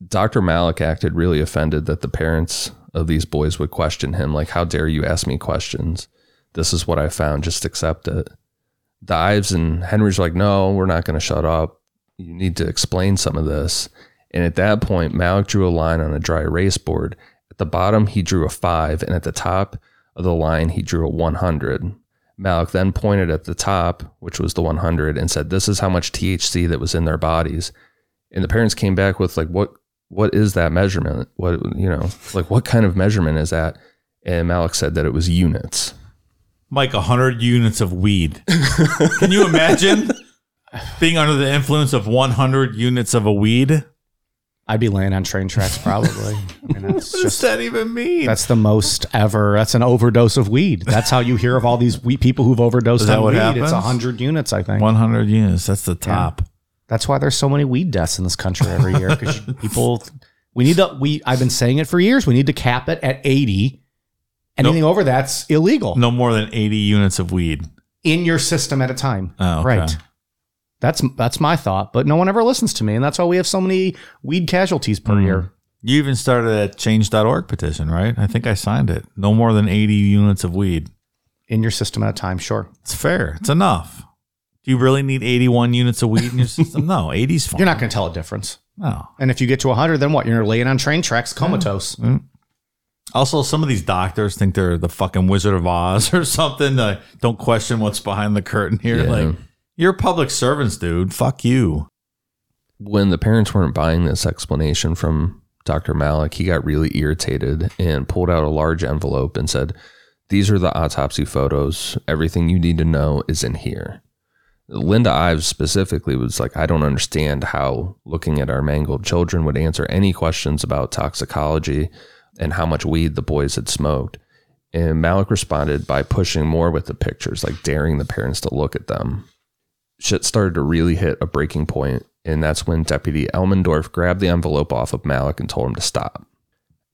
Dr. Malik acted really offended that the parents of these boys would question him, like, How dare you ask me questions? This is what I found. Just accept it. The Ives and Henry's like, No, we're not going to shut up. You need to explain some of this. And at that point, Malik drew a line on a dry erase board. At the bottom, he drew a five, and at the top of the line, he drew a 100. Malik then pointed at the top, which was the 100, and said, "This is how much THC that was in their bodies." And the parents came back with like, "What? What is that measurement? What you know, like what kind of measurement is that?" And Malik said that it was units. Mike, 100 units of weed. Can you imagine being under the influence of 100 units of a weed? I'd be laying on train tracks probably. I mean, that's What does that even mean? that's the most ever. That's an overdose of weed. That's how you hear of all these weed, people who've overdosed that on what weed. happens? It's hundred units, I think. 100 units. That's the top. That's why there's so many weed deaths in this country every year because people. We need to. We I've been saying it for years. We need to cap it at eighty. Anything over that's illegal No more than 80 units of weed. in your system at a time. Oh, okay. Right. That's that's my thought, but no one ever listens to me, and that's why we have so many weed casualties per Mm. year. You even started a change.org petition, right? I think I signed it. No more than 80 units of weed. In your system at a time, sure. It's fair. It's enough. Do you really need 81 units of weed in your system? No, 80's fine. You're not going to tell a difference. No. And if you get to 100, then what? You're laying on train tracks, comatose. Also, some of these doctors think they're the fucking Wizard of Oz or something. Uh, don't question what's behind the curtain here. Yeah. Like, you're public servants, dude. Fuck you. when the parents weren't buying this explanation from Dr. Malik, he got really irritated and pulled out a large envelope and said, These are the autopsy photos. Everything you need to know is in here. Linda Ives specifically was like, I don't understand how looking at our mangled children would answer any questions about toxicology and how much weed the boys had smoked. And Malik responded by pushing more with the pictures, like daring the parents to look at them shit started to really hit a breaking point, and that's when Deputy Elmendorf grabbed the envelope off of Malik and told him to stop.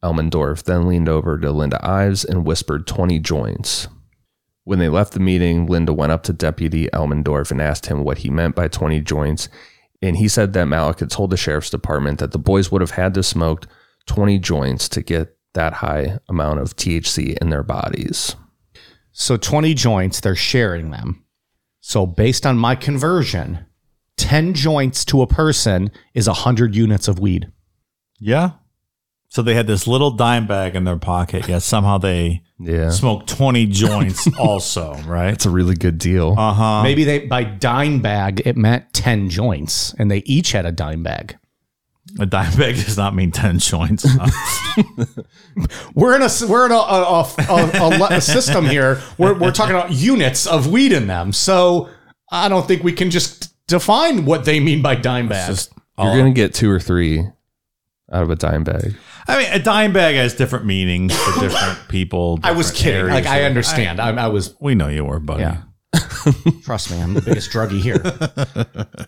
Elmendorf then leaned over to Linda Ives and whispered 20 joints. When they left the meeting, Linda went up to Deputy Elmendorf and asked him what he meant by 20 joints, and he said that Malik had told the sheriff's department that the boys would have had to smoke 20 joints to get that high amount of THC in their bodies. So 20 joints, they're sharing them. So based on my conversion, 10 joints to a person is 100 units of weed. Yeah. So they had this little dime bag in their pocket, yet somehow they Yeah. smoked 20 joints also, right? It's a really good deal. Uh huh. Maybe they by dime bag it meant 10 joints and they each had a dime bag. A dime bag does not mean 10 joints. We're in a we're in a, a, a, a, a system here. We're we're talking about units of weed in them. So I don't think we can just define what they mean by dime bag. just You're gonna get two or three out of a dime bag. I mean, a dime bag has different meanings for different people. I was kidding. areas Like I of- understand. I, I was we know you were, buddy. yeah. Trust me, I'm the biggest druggie here.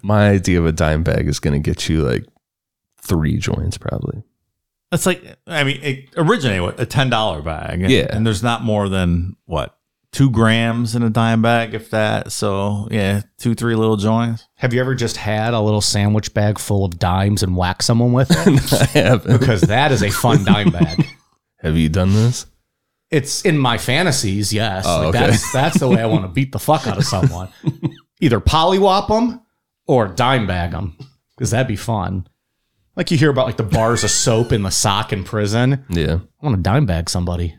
My idea of a dime bag is gonna get you like three joints probably. That's like, I mean, it originated with a $10 bag. Yeah. And there's not more than, what, two grams in a dime bag, if that. So, yeah, two, three little joints. Have you ever just had a little sandwich bag full of dimes and whack someone with it? I haven't. because that is a fun dime bag. Have you done this? It's in my fantasies, yes. Oh, like okay. that's that's the way I want to beat the fuck out of someone. Either polywop them or dime bag them, because that'd be fun. Like you hear about like the bars of soap in the sock in prison. Yeah. I want to dime bag somebody.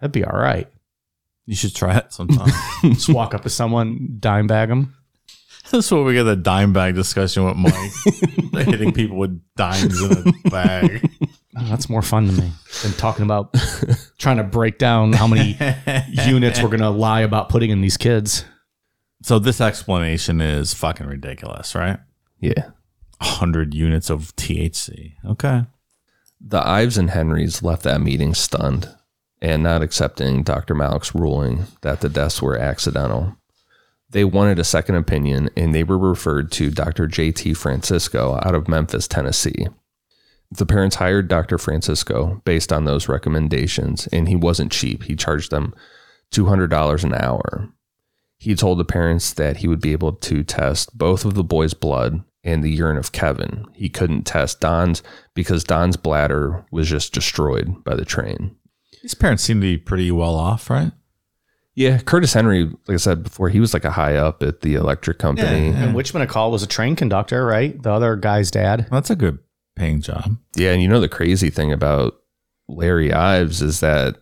That'd be all right. You should try it sometime. Just walk up to someone, dime bag them. That's what we get the dime bag discussion with Mike. hitting people with dimes in a bag. Oh, that's more fun to me than talking about trying to break down how many units we're gonna lie about putting in these kids. So, this explanation is fucking ridiculous, right? Yeah. 100 units of THC. Okay. The Ives and Henrys left that meeting stunned and not accepting Dr. Malik's ruling that the deaths were accidental. They wanted a second opinion and they were referred to Dr. J.T. Francisco out of Memphis, Tennessee. The parents hired Dr. Francisco based on those recommendations, and he wasn't cheap. He charged them $200 an hour. He told the parents that he would be able to test both of the boys' blood and the urine of Kevin. He couldn't test Don's because Don's bladder was just destroyed by the train. His parents seem to be pretty well off, right? Yeah, Curtis Henry, like I said before, he was like a high up at the electric company. Yeah. Yeah, And Witchman Call was a train conductor, right? The other guy's dad. That's a good paying job. Yeah, and you know the crazy thing about Larry Ives is that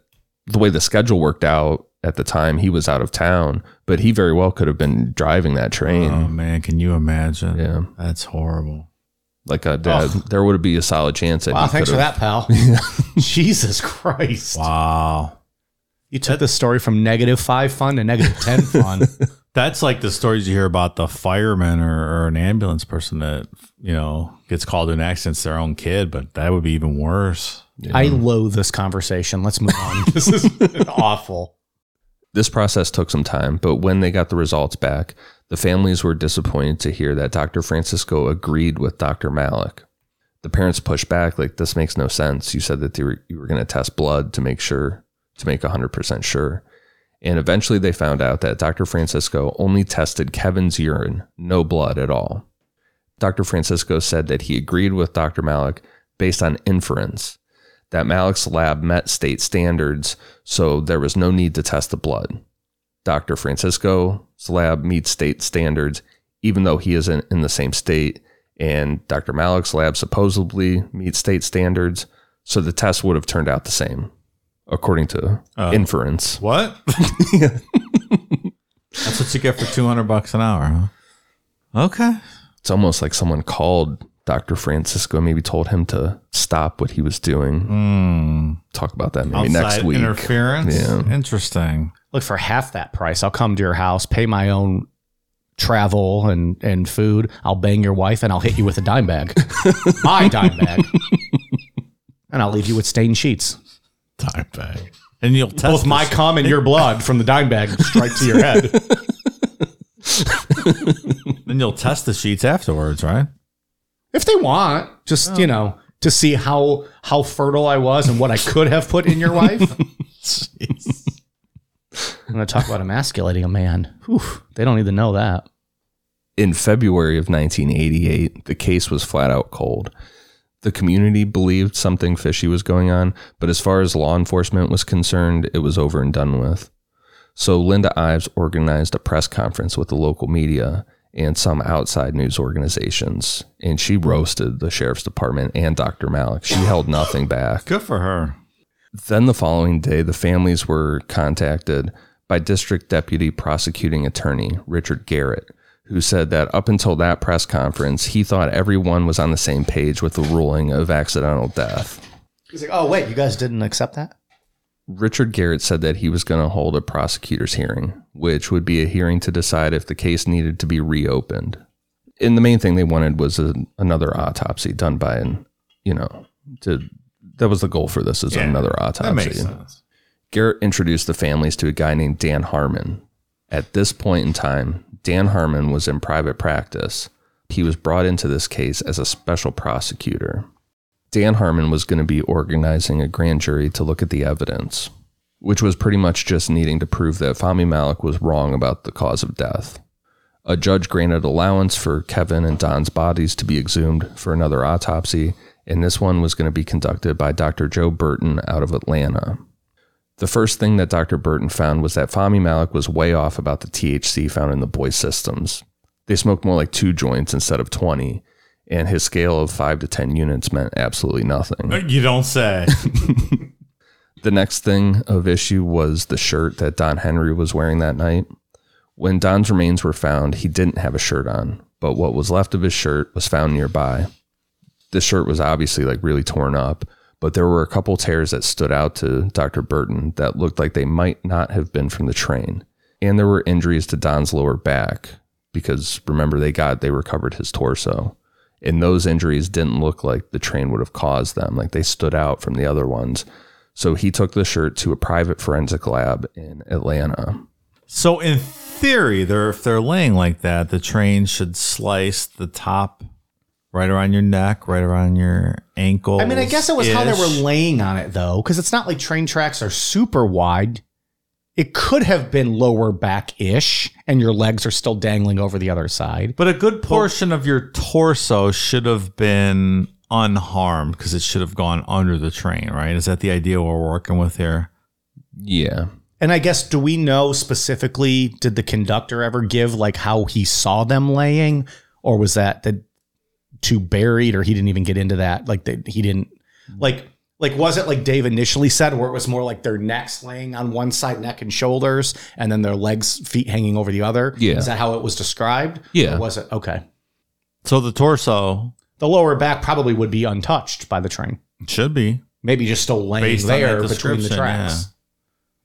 the way the schedule worked out at the time he was out of town, but he very well could have been driving that train. Oh man, can you imagine? Yeah. That's horrible. like a dad, there would be a solid chance that Wow, he thanks could for that, pal. Jesus Christ. Wow. You took the story from negative five fun to negative 10 fun. That's like the stories you hear about the fireman or, or an ambulance person that, you know, gets called to an accident, it's their own kid, but that would be even worse. I loathe this conversation. Let's move on. This is awful. This process took some time, but when they got the results back, the families were disappointed to hear that Dr. Francisco agreed with Dr. Malik. The parents pushed back, like, this makes no sense. You said that you were, you were going to test blood to make sure, to make 100% sure. And eventually they found out that Dr. Francisco only tested Kevin's urine, no blood at all. Dr. Francisco said that he agreed with Dr. Malik based on inference, that Malik's lab met state standards, so there was no need to test the blood. Dr. Francisco's lab meets state standards, even though he isn't in the same state, and Dr. Malik's lab supposedly meets state standards, so the test would have turned out the same, according to Uh, inference. What? That's what you get for 200 bucks an hour, huh? Okay. It's almost like someone called Dr. Francisco, maybe told him to stop what he was doing. Hmm. Talk about that maybe next week. Interference? Yeah. Interesting. Look, for half that price, I'll come to your house, pay my own travel and, and food. I'll bang your wife and I'll hit you with a dime bag. my dime bag. And I'll leave you with stained sheets. Dime bag. And you'll test Both my this- cum and your blood from the dime bag straight to your head. Then you'll test the sheets afterwards, right? If they want, just, you oh. know, to see how how fertile I was and what I could have put in your wife. I'm going to talk about emasculating a man. Whew, they don't need to know that. in February of 1988, the case was flat out cold. The community believed something fishy was going on, but as far as law enforcement was concerned, it was over and done with. So Linda Ives organized a press conference with the local media and some outside news organizations, and she roasted the sheriff's department and Dr. Malik. She held nothing back. Good for her. Then the following day, the families were contacted by District Deputy Prosecuting Attorney Richard Garrett, who said that up until that press conference, he thought everyone was on the same page with the ruling of accidental death. He's like, oh, wait, you guys didn't accept that? Richard Garrett said that he was going to hold a prosecutor's hearing, which would be a hearing to decide if the case needed to be reopened. And the main thing they wanted was a, another autopsy done by an, you know, to that was the goal for this is Yeah, another autopsy. That makes sense. Garrett introduced the families to a guy named Dan Harmon. At this point in time, Dan Harmon was in private practice. He was brought into this case as a special prosecutor. Dan Harmon was going to be organizing a grand jury to look at the evidence, which was pretty much just needing to prove that Fahmy Malik was wrong about the cause of death. A judge granted allowance for Kevin and Don's bodies to be exhumed for another autopsy, and this one was going to be conducted by Dr. Joe Burton out of Atlanta. The first thing that Dr. Burton found was that Fahmy Malik was way off about the THC found in the boys' systems. They smoked more like two joints instead of 20, and his scale of 5 to 10 units meant absolutely nothing. You don't say. The next thing of issue was the shirt that Don Henry was wearing that night. When Don's remains were found, he didn't have a shirt on, but what was left of his shirt was found nearby. This shirt was obviously like really torn up, but there were a couple tears that stood out to Dr. Burton that looked like they might not have been from the train. And there were injuries to Don's lower back because remember they got they recovered his torso. And those injuries didn't look like the train would have caused them, like they stood out from the other ones. So he took the shirt to a private forensic lab in Atlanta. so in theory, they're if they're laying like that, the train should slice the top right around your neck, right around your ankle. I mean, I guess it was how they were laying on it, though, because it's not like train tracks are super wide. It could have been lower back ish, and your legs are still dangling over the other side. But a good portion of your torso should have been unharmed because it should have gone under the train, right? Is that the idea we're working with here? Yeah. And I guess, do we know specifically, did the conductor ever give like how he saw them laying? Or was that the too buried, or he didn't even get into that? Like, that he didn't, like, Like, was it like Dave initially said, where it was more like their necks laying on one side, neck and shoulders, and then their legs, feet hanging over the other? Yeah. Is that how it was described? Yeah. Or was it? Okay. So the torso The lower back probably would be untouched by the train. should be. Maybe just still laying Based there between the tracks. yeah.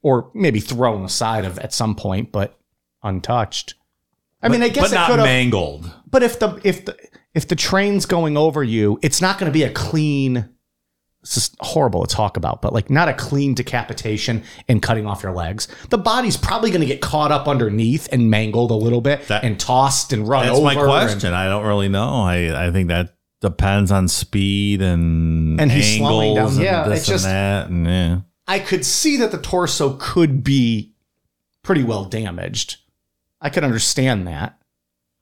Or maybe thrown aside of at some point, but untouched. I mean, I guess but it not could have. mangled. But if the if the if the train's going over you, it's not going to be a clean. It's just horrible to talk about, but like not a clean decapitation and cutting off your legs. The body's probably going to get caught up underneath and mangled a little bit That- and tossed and run That's over. my and- question. I don't really know. I, I think that depends on speed and And he's slowing angles down. and Yeah, it's just- and that. And yeah. I could see that the torso could be pretty well damaged. I could understand that.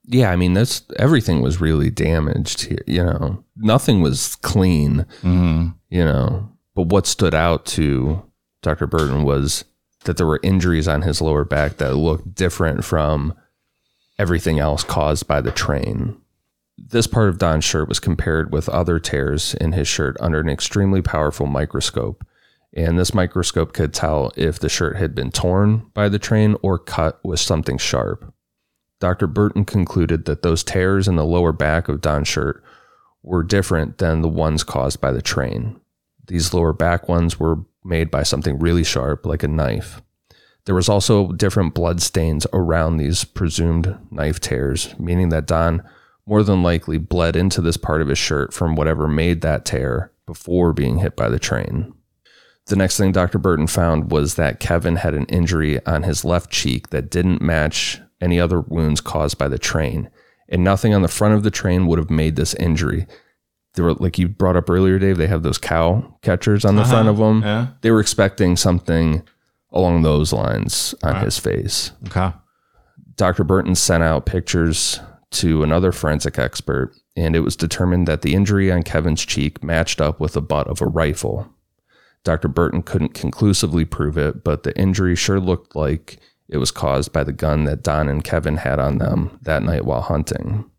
Yeah, I mean that's everything was really damaged here. You know, nothing was clean. Mm-hmm. You know, but what stood out to Dr. Burton was that there were injuries on his lower back that looked different from everything else caused by the train. This part of Don's shirt was compared with other tears in his shirt under an extremely powerful microscope. And this microscope could tell if the shirt had been torn by the train or cut with something sharp. Dr. Burton concluded that those tears in the lower back of Don's shirt were different than the ones caused by the train. These lower back ones were made by something really sharp, like a knife. There was also different blood stains around these presumed knife tears, meaning that Don more than likely bled into this part of his shirt from whatever made that tear before being hit by the train. The next thing Dr. Burton found was that Kevin had an injury on his left cheek that didn't match any other wounds caused by the train, and nothing on the front of the train would have made this injury. They were like you brought up earlier, Dave. They have those cow catchers on the uh-huh. front of them. Yeah. They were expecting something along those lines on Right. his face. Okay. Dr. Burton sent out pictures to another forensic expert, and it was determined that the injury on Kevin's cheek matched up with the butt of a rifle. Dr. Burton couldn't conclusively prove it, but the injury sure looked like it was caused by the gun that Don and Kevin had on them that night while hunting.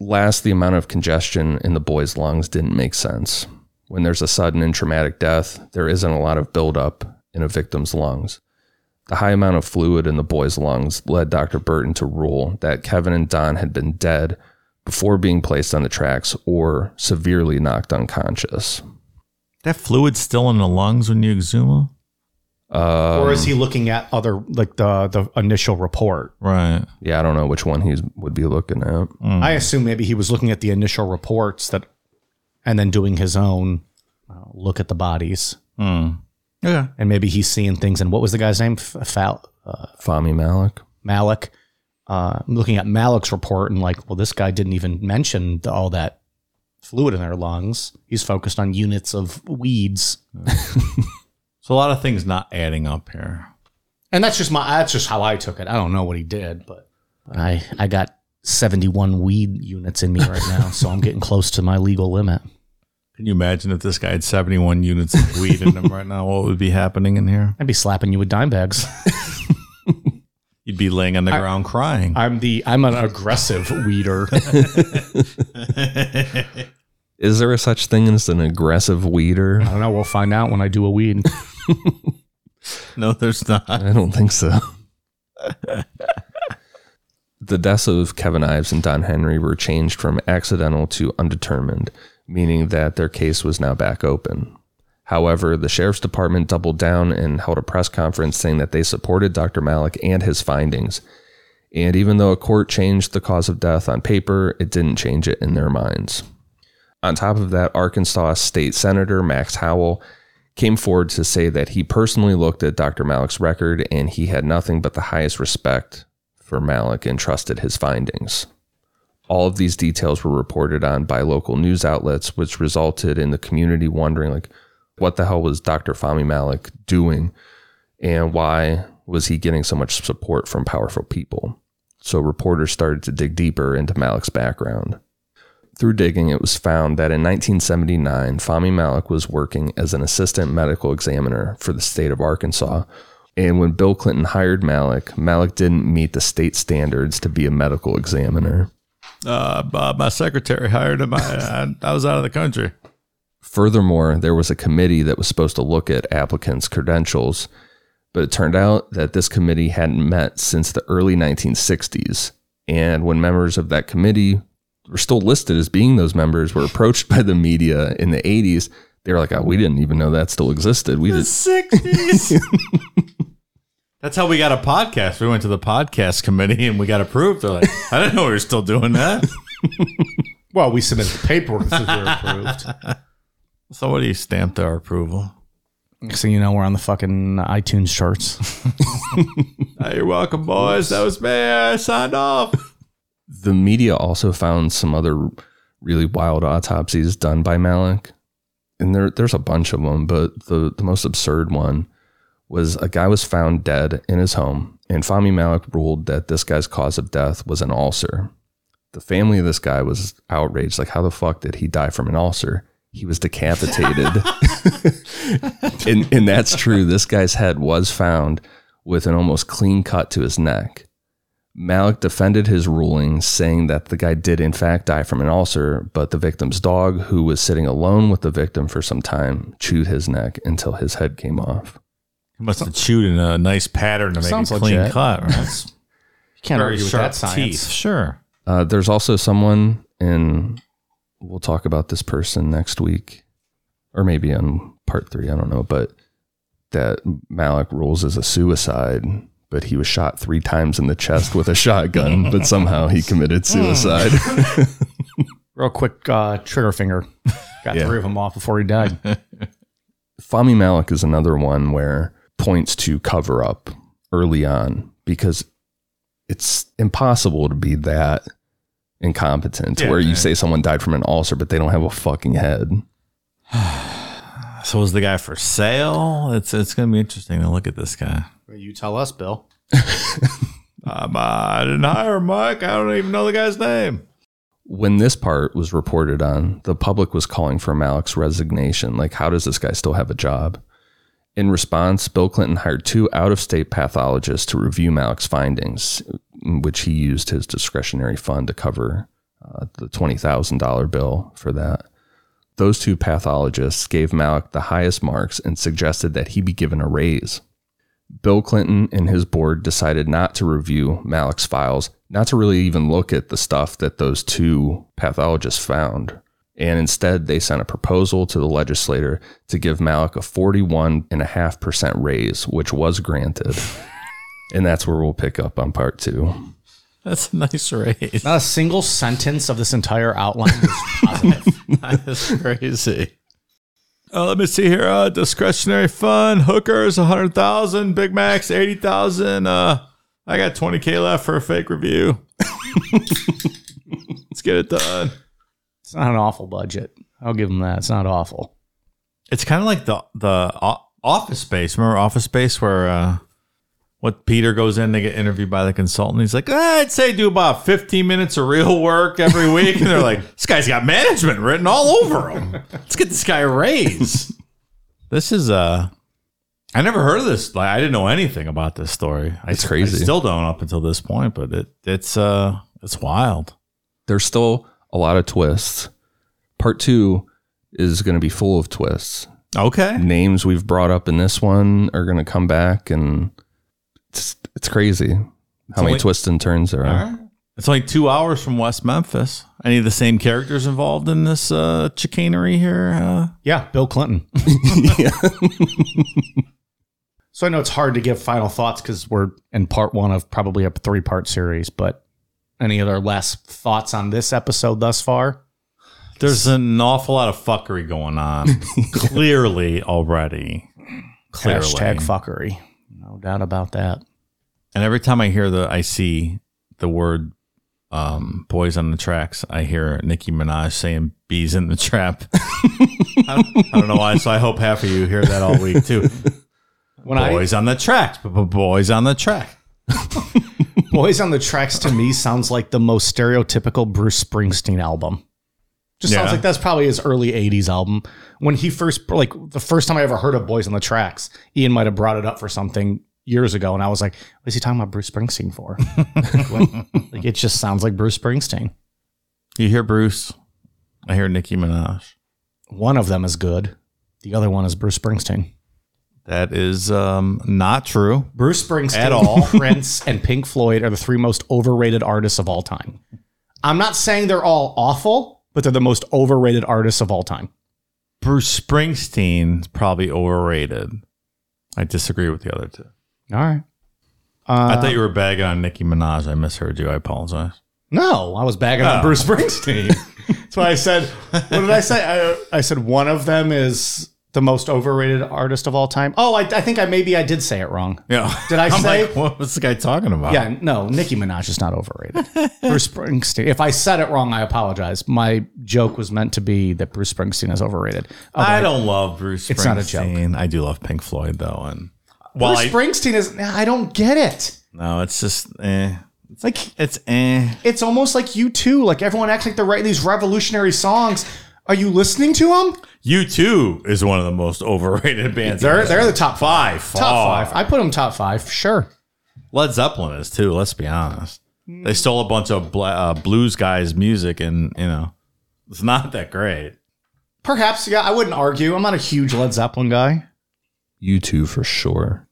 Last, the amount of congestion in the boy's lungs didn't make sense. When there's a sudden and traumatic death, there isn't a lot of buildup in a victim's lungs. The high amount of fluid in the boy's lungs led Dr. Burton to rule that Kevin and Don had been dead before being placed on the tracks or severely knocked unconscious. That fluid's still in the lungs when you exhume them? Um, or is he looking at other like the the initial report? Right. Yeah, I don't know which one he would be looking at. I assume maybe he was looking at the initial reports that, and then doing his own uh, look at the bodies, Mm. Yeah. and maybe he's seeing things. And what was the guy's name? F- Fal uh, Fahmy Malik. Malik. Uh, I'm looking at Malik's report and like, well, this guy didn't even mention the, all that fluid in their lungs. He's focused on units of weeds, So a lot of things not adding up here. and that's just my that's just how I took it. I don't know what he did, but I I got 71 weed units in me right now, so I'm getting close to my legal limit. Can you imagine if this guy had 71 units of weed in him right now? What would be happening in here? I'd be slapping you with dime bags. You'd be laying on the ground crying. I'm the I'm an aggressive weeder. Is there a such thing as an aggressive weeder? I don't know. We'll find out when I do a weed. no, there's not. I don't think so. the deaths of Kevin Ives and Don Henry were changed from accidental to undetermined, meaning that their case was now back open. However, the sheriff's department doubled down and held a press conference saying that they supported Dr. Malik and his findings. And even though a court changed the cause of death on paper, it didn't change it in their minds. On top of that, Arkansas State Senator Max Howell came forward to say that he personally looked at Dr. Malik's record and he had nothing but the highest respect for Malik and trusted his findings. All of these details were reported on by local news outlets, which resulted in the community wondering, like, what the hell was Dr. Fahmy Malik doing and why was he getting so much support from powerful people? So reporters started to dig deeper into Malik's background. Through digging, it was found that in 1979, Fahmy Malik was working as an assistant medical examiner for the state of Arkansas. And when Bill Clinton hired Malik, Malik didn't meet the state standards to be a medical examiner. Uh, Bob, my secretary hired him. I, I, I was out of the country. Furthermore, there was a committee that was supposed to look at applicants' credentials, but it turned out that this committee hadn't met since the early 1960s. And when members of that committee were still listed as being those members were approached by the media in the 80s, they were like, oh, we didn't even know that still existed. We The just 60s. That's how we got a podcast. We went to the podcast committee and we got approved. They're like, I didn't know we were still doing that. Well, we submitted the paperwork that we were approved. Somebody stamped our approval. So you know we're on the fucking iTunes charts. Hey, you're welcome, boys. That was me. I signed off. The media also found some other really wild autopsies done by Malik. And there, there's a bunch of them, but the, the most absurd one was a guy was found dead in his home, and Fahmy Malik ruled that this guy's cause of death was an ulcer. The family of this guy was outraged. Like, how the fuck did he die from an ulcer? He was decapitated. and, and that's true. This guy's head was found with an almost clean cut to his neck. Malik defended his ruling, saying that the guy did in fact die from an ulcer, but the victim's dog, who was sitting alone with the victim for some time, chewed his neck until his head came off. He must have chewed in a nice pattern to make Sounds a clean legit. cut, right? You can't Very argue with sharp that science. teeth. Sure. Uh, there's also someone, and we'll talk about this person next week, or maybe on part three, I don't know, but that Malik rules as a suicide, but he was shot three times in the chest with a shotgun, but somehow he committed suicide. Real quick uh, trigger finger. Got Yeah. three of them off before he died. Fahmy Malik is another one where points to cover up early on because it's impossible to be that incompetent Yeah, where you say someone died from an ulcer but they don't have a fucking head. So was the guy for sale? It's it's gonna be interesting to look at this guy. You tell us, Bill. Um, I didn't hire Mike. I don't even know the guy's name. When this part was reported on, the public was calling for Malik's resignation. Like, how does this guy still have a job? In response, Bill Clinton hired two out of state pathologists to review Malik's findings, which he used his discretionary fund to cover uh, the $20,000 bill for that. Those two pathologists gave Malik the highest marks and suggested that he be given a raise. Bill Clinton and his board decided not to review Malik's files, not to really even look at the stuff that those two pathologists found. And instead, they sent a proposal to the legislator to give Malik a 41.5% raise, which was granted. and that's where we'll pick up on part two. That's a nice raise. Not a single sentence of this entire outline is positive. That's crazy. Uh, let me see here. Uh, discretionary fund, hookers, a hundred thousand, Big Macs, eighty thousand. Uh, I got twenty k left for a fake review. Let's get it done. it's not an awful budget. I'll give them that. It's not awful. It's kind of like the the Office Space. Remember Office Space, where uh, what Peter goes in to get interviewed by the consultant. He's like, "Ah, I'd say do about fifteen minutes of real work every week, and they're like, this guy's got management written all over him. Let's get this guy a raise. this is uh I never heard of this. Like, I didn't know anything about this story. It's crazy. I still don't up until this point, but it it's uh it's wild. There's still a lot of twists. Part two is going to be full of twists. Okay. names we've brought up in this one are going to come back and it's, it's crazy how many twists and turns there are. right. It's only two hours from West Memphis. Any of the same characters involved in this uh, chicanery here? Uh, Yeah, Bill Clinton. so I know it's hard to give final thoughts because we're in part one of probably a three part series, but any other last thoughts on this episode thus far? there's an awful lot of fuckery going on, clearly already. Clearly. Hashtag fuckery. No doubt about that. And every time I hear the, I see the word um, "boys on the tracks," I hear Nicki Minaj saying "bees in the trap." I, don't, I don't know why, so I hope half of you hear that all week too. When I boys on the tracks, b- b- boys on the track. Boys on the Tracks to me sounds like the most stereotypical Bruce Springsteen album. Just sounds like that's probably his early 80s album. When he first, like, the first time I ever heard of Boys on the Tracks, Ian might have brought it up for something years ago. And I was like, what is he talking about Bruce Springsteen for? Like, it just sounds like Bruce Springsteen. You hear Bruce? I hear Nicki Minaj. One of them is good. The other one is Bruce Springsteen. That is um, not true. Bruce Springsteen, At all. Prince, and Pink Floyd are the three most overrated artists of all time. I'm not saying they're all awful, but they're the most overrated artists of all time. Bruce Springsteen's probably overrated. I disagree with the other two. All right. Uh, I thought you were bagging on Nicki Minaj. I misheard you. I apologize. No, I was bagging on Oh. Bruce Springsteen. That's why I said, what did I say? I, I said one of them is the most overrated artist of all time. Oh, I, I think I maybe I did say it wrong. Yeah. Did I say- like, what was the guy talking about? Yeah, no, Nicki Minaj is not overrated. Bruce Springsteen. If I said it wrong, I apologize. My joke was meant to be that Bruce Springsteen is overrated. I don't love Bruce Springsteen. It's not a joke. I do love Pink Floyd though, and well, Bruce I, Springsteen is. I don't get it. no, it's just eh. It's like It's eh. it's almost like U2. Like everyone acts like they're writing these revolutionary songs. Are you listening to them? U2 is one of the most overrated bands. They're they're the top five. Top five. I put them top five. Sure. Led Zeppelin is too. Let's be honest. They stole a bunch of bla- uh, blues guys' music, and you know, it's not that great. Perhaps. Yeah, I wouldn't argue. I'm not a huge Led Zeppelin guy. U2 for sure.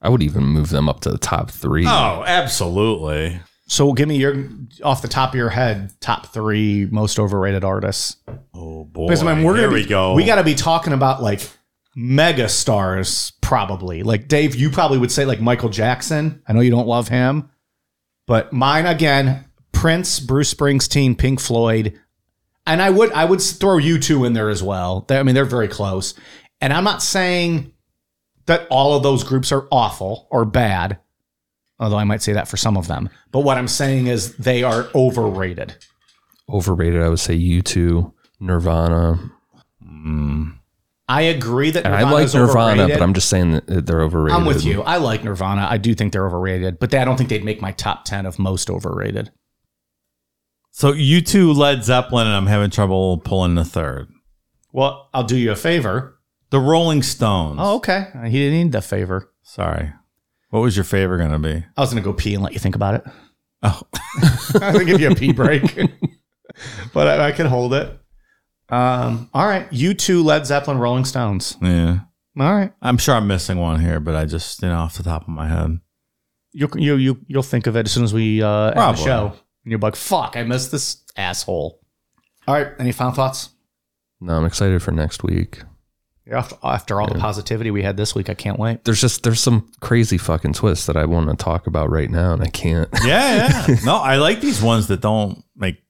I would even move them up to the top three. Oh, absolutely. So give me your off the top of your head top three most overrated artists. Oh boy, Because I mean, we're here gonna we go. We got to be talking about like mega stars, probably. Like Dave, you probably would say like Michael Jackson. I know you don't love him, but mine again: Prince, Bruce Springsteen, Pink Floyd, and I would I would throw U2 in there as well. They- I mean, they're very close. And I'm not saying that all of those groups are awful or bad, although I might say that for some of them. But what I'm saying is they are overrated. Overrated, I would say U2, Nirvana. Mm. I agree that And I like Nirvana's Nirvana, overrated. but I'm just saying that they're overrated. I'm with you. I like Nirvana. I do think they're overrated, but they, I don't think they'd make my top 10 of most overrated. so U2 Led Zeppelin, and I'm having trouble pulling the third. Well, I'll do you a favor. The Rolling Stones. Oh, okay. He didn't need the favor. sorry. What was your favorite going to be? I was going to go pee and let you think about it. Oh, I'm going to give you a pee break, but I, I can hold it. Um, all right. U2, Led Zeppelin, Rolling Stones. yeah. All right. I'm sure I'm missing one here, but I just you know off the top of my head. You'll, you, you, you'll think of it as soon as we uh, end the Probably. show. And you're like, fuck, I missed this asshole. All right. Any final thoughts? No, I'm excited for next week. After, after all the positivity we had this week, I can't wait. There's just there's some crazy fucking twists that I want to talk about right now, and I can't. Yeah, yeah. no, I like these ones that don't make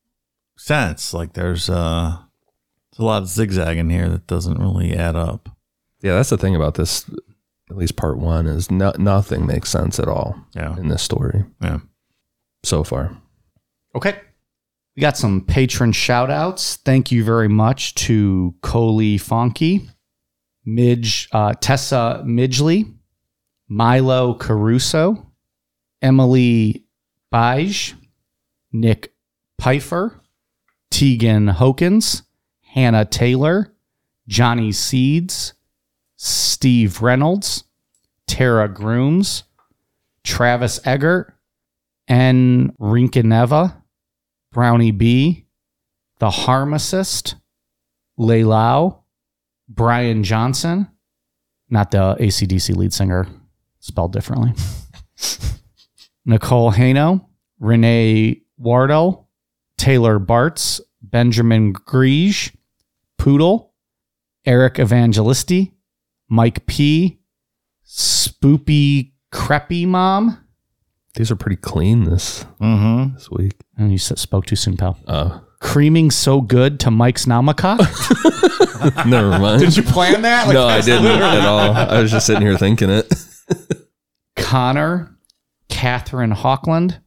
sense. Like there's uh there's a lot of zigzag in here that doesn't really add up. Yeah, that's the thing about this. At least part one is no, nothing makes sense at all Yeah. in this story Yeah. so far. Okay. We got some patron shout outs. Thank you very much to Coley Fonky, Midge, uh, Tessa Midgley, Milo Caruso, Emily Bige, Nick Pfeiffer, Tegan Hokins, Hannah Taylor, Johnny Seeds, Steve Reynolds, Tara Grooms, Travis Eggert, and Rinkineva, Brownie B, The Harmacist, Leilau, Brian Johnson, not the ACDC lead singer, spelled differently, Nicole Hano, Renee Wardle, Taylor Bartz, Benjamin Griege, Poodle, Eric Evangelisti, Mike P, Spoopy Creppy Mom. These are pretty clean this Mm-hmm. this week. And you spoke too soon, pal. Oh, Creaming so good to Mike's Namacock. never mind. Did you plan that? Like, no, I didn't literally- at all. I was just sitting here thinking it. Connor, Catherine Hawkland,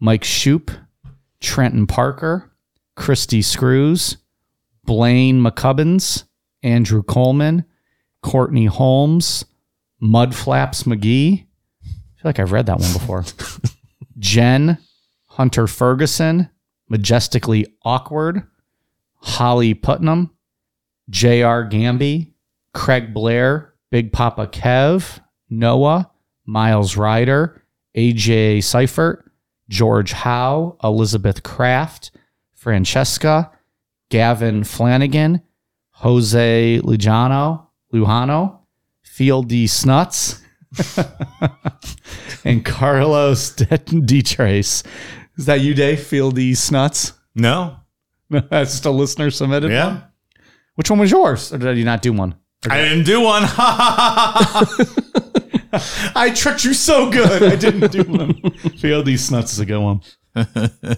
Mike Shoop, Trenton Parker, Christy Screws, Blaine McCubbins, Andrew Coleman, Courtney Holmes, Mudflaps McGee. I feel like I've read that one before. Jen, Hunter Ferguson, Majestically Awkward, Holly Putnam, J.R. Gamby, Craig Blair, Big Papa Kev, Noah, Miles Ryder, AJ Seifert, George Howe, Elizabeth Kraft, Francesca, Gavin Flanagan, Jose Lujano, Lujano, Field D. Snuts, and Carlos De Trace. Is that you, Dave? Field D. Snuts? No. That's just a listener submitted Yeah. one? Which one was yours? Or did you not do one? I didn't do one. I tricked you so good. I didn't do one. Field D. Snuts is a good one.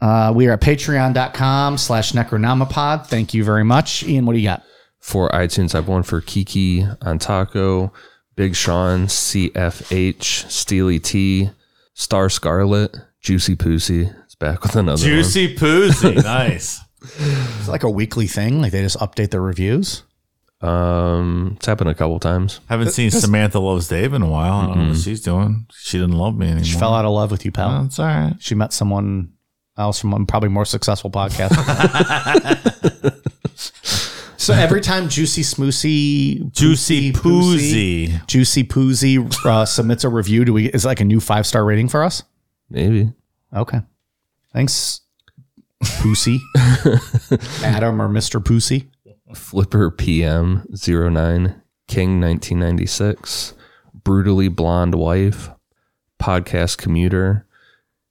Uh, we are at patreon.com slash necronomipod. Thank you very much. Ian, what do you got? For iTunes, I've one for Kiki on Taco, Big Sean, CFH, Steely T, Star Scarlet, Juicy Pussy. It's back with another one. Juicy Poozy. Nice. It's like a weekly thing. Like they just update their reviews. Um, it's happened a couple times. Haven't seen Samantha Loves Dave in a while. I don't know what she's doing. She didn't love me anymore. She fell out of love with you, pal. It's all right. She met someone else from a probably more successful podcast. so every time Juicy Smoosey, Juicy Poozy. Juicy Poozy uh, submits a review, do we is it like a new five star rating for us? Maybe. Okay, thanks, Poosy, Adam or Mister Poosy. Flipper PM 09, King 1996, Brutally Blonde Wife, Podcast Commuter,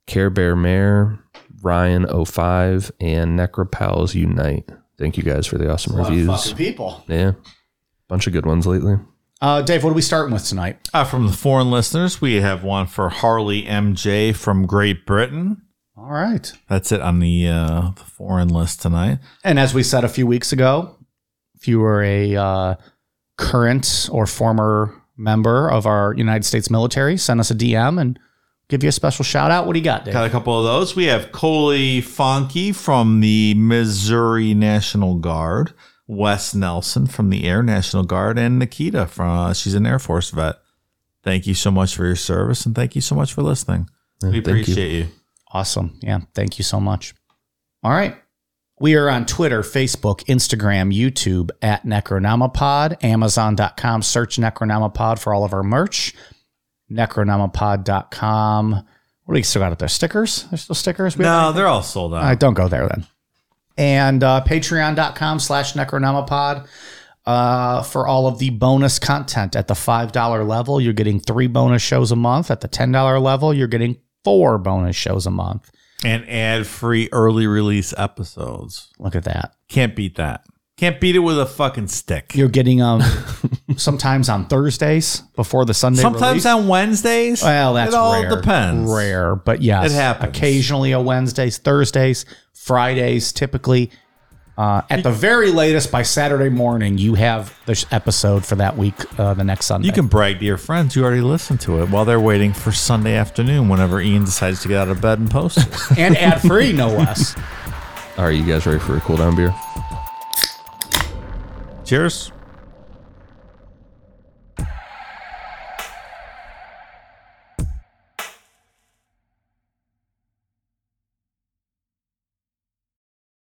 Care Bear Mare, Ryan 05, and Necropals Unite. Thank you guys for the awesome reviews. people. Yeah. Bunch of good ones lately. Uh, Dave, what are we starting with tonight? Uh, from the foreign listeners, we have one for Harley MJ from Great Britain. All right. That's it on the, uh, the foreign list tonight. And as we said a few weeks ago, if you were a uh, current or former member of our United States military, send us a DM and give you a special shout out. What do you got, Dave? Got a couple of those. We have Coley Fonke from the Missouri National Guard, Wes Nelson from the Air National Guard, and Nikita from uh, she's an Air Force vet. Thank you so much for your service and thank you so much for listening. Yeah, we thank you. appreciate you. Awesome. Yeah. Thank you so much. All right. We are on Twitter, Facebook, Instagram, YouTube at Necronomipod, Amazon.com. Search Necronomipod for all of our merch. Necronomipod.com. What do we still got up there? Stickers? There's still stickers? We No, they're all sold out. All right, don't go there then. And uh, patreon.com slash Necronomipod. Uh, for all of the bonus content at the $5 level, you're getting three bonus shows a month. At the $10 level, you're getting four bonus shows a month. and ad free early release episodes. Look at that. Can't beat that. Can't beat it with a fucking stick. You're getting um sometimes on Thursdays before the Sunday Sometimes release. on Wednesdays. well, that's it all rare. depends. Rare, but yes, It happens. Occasionally a Wednesdays, Thursdays, Fridays, typically. Uh, at the very latest, by Saturday morning, you have this episode for that week, uh, the next Sunday. You can brag to your friends you already listened to it while they're waiting for Sunday afternoon whenever Ian decides to get out of bed and post it. and ad free, no less. All right, you guys ready for a cool down beer? Cheers.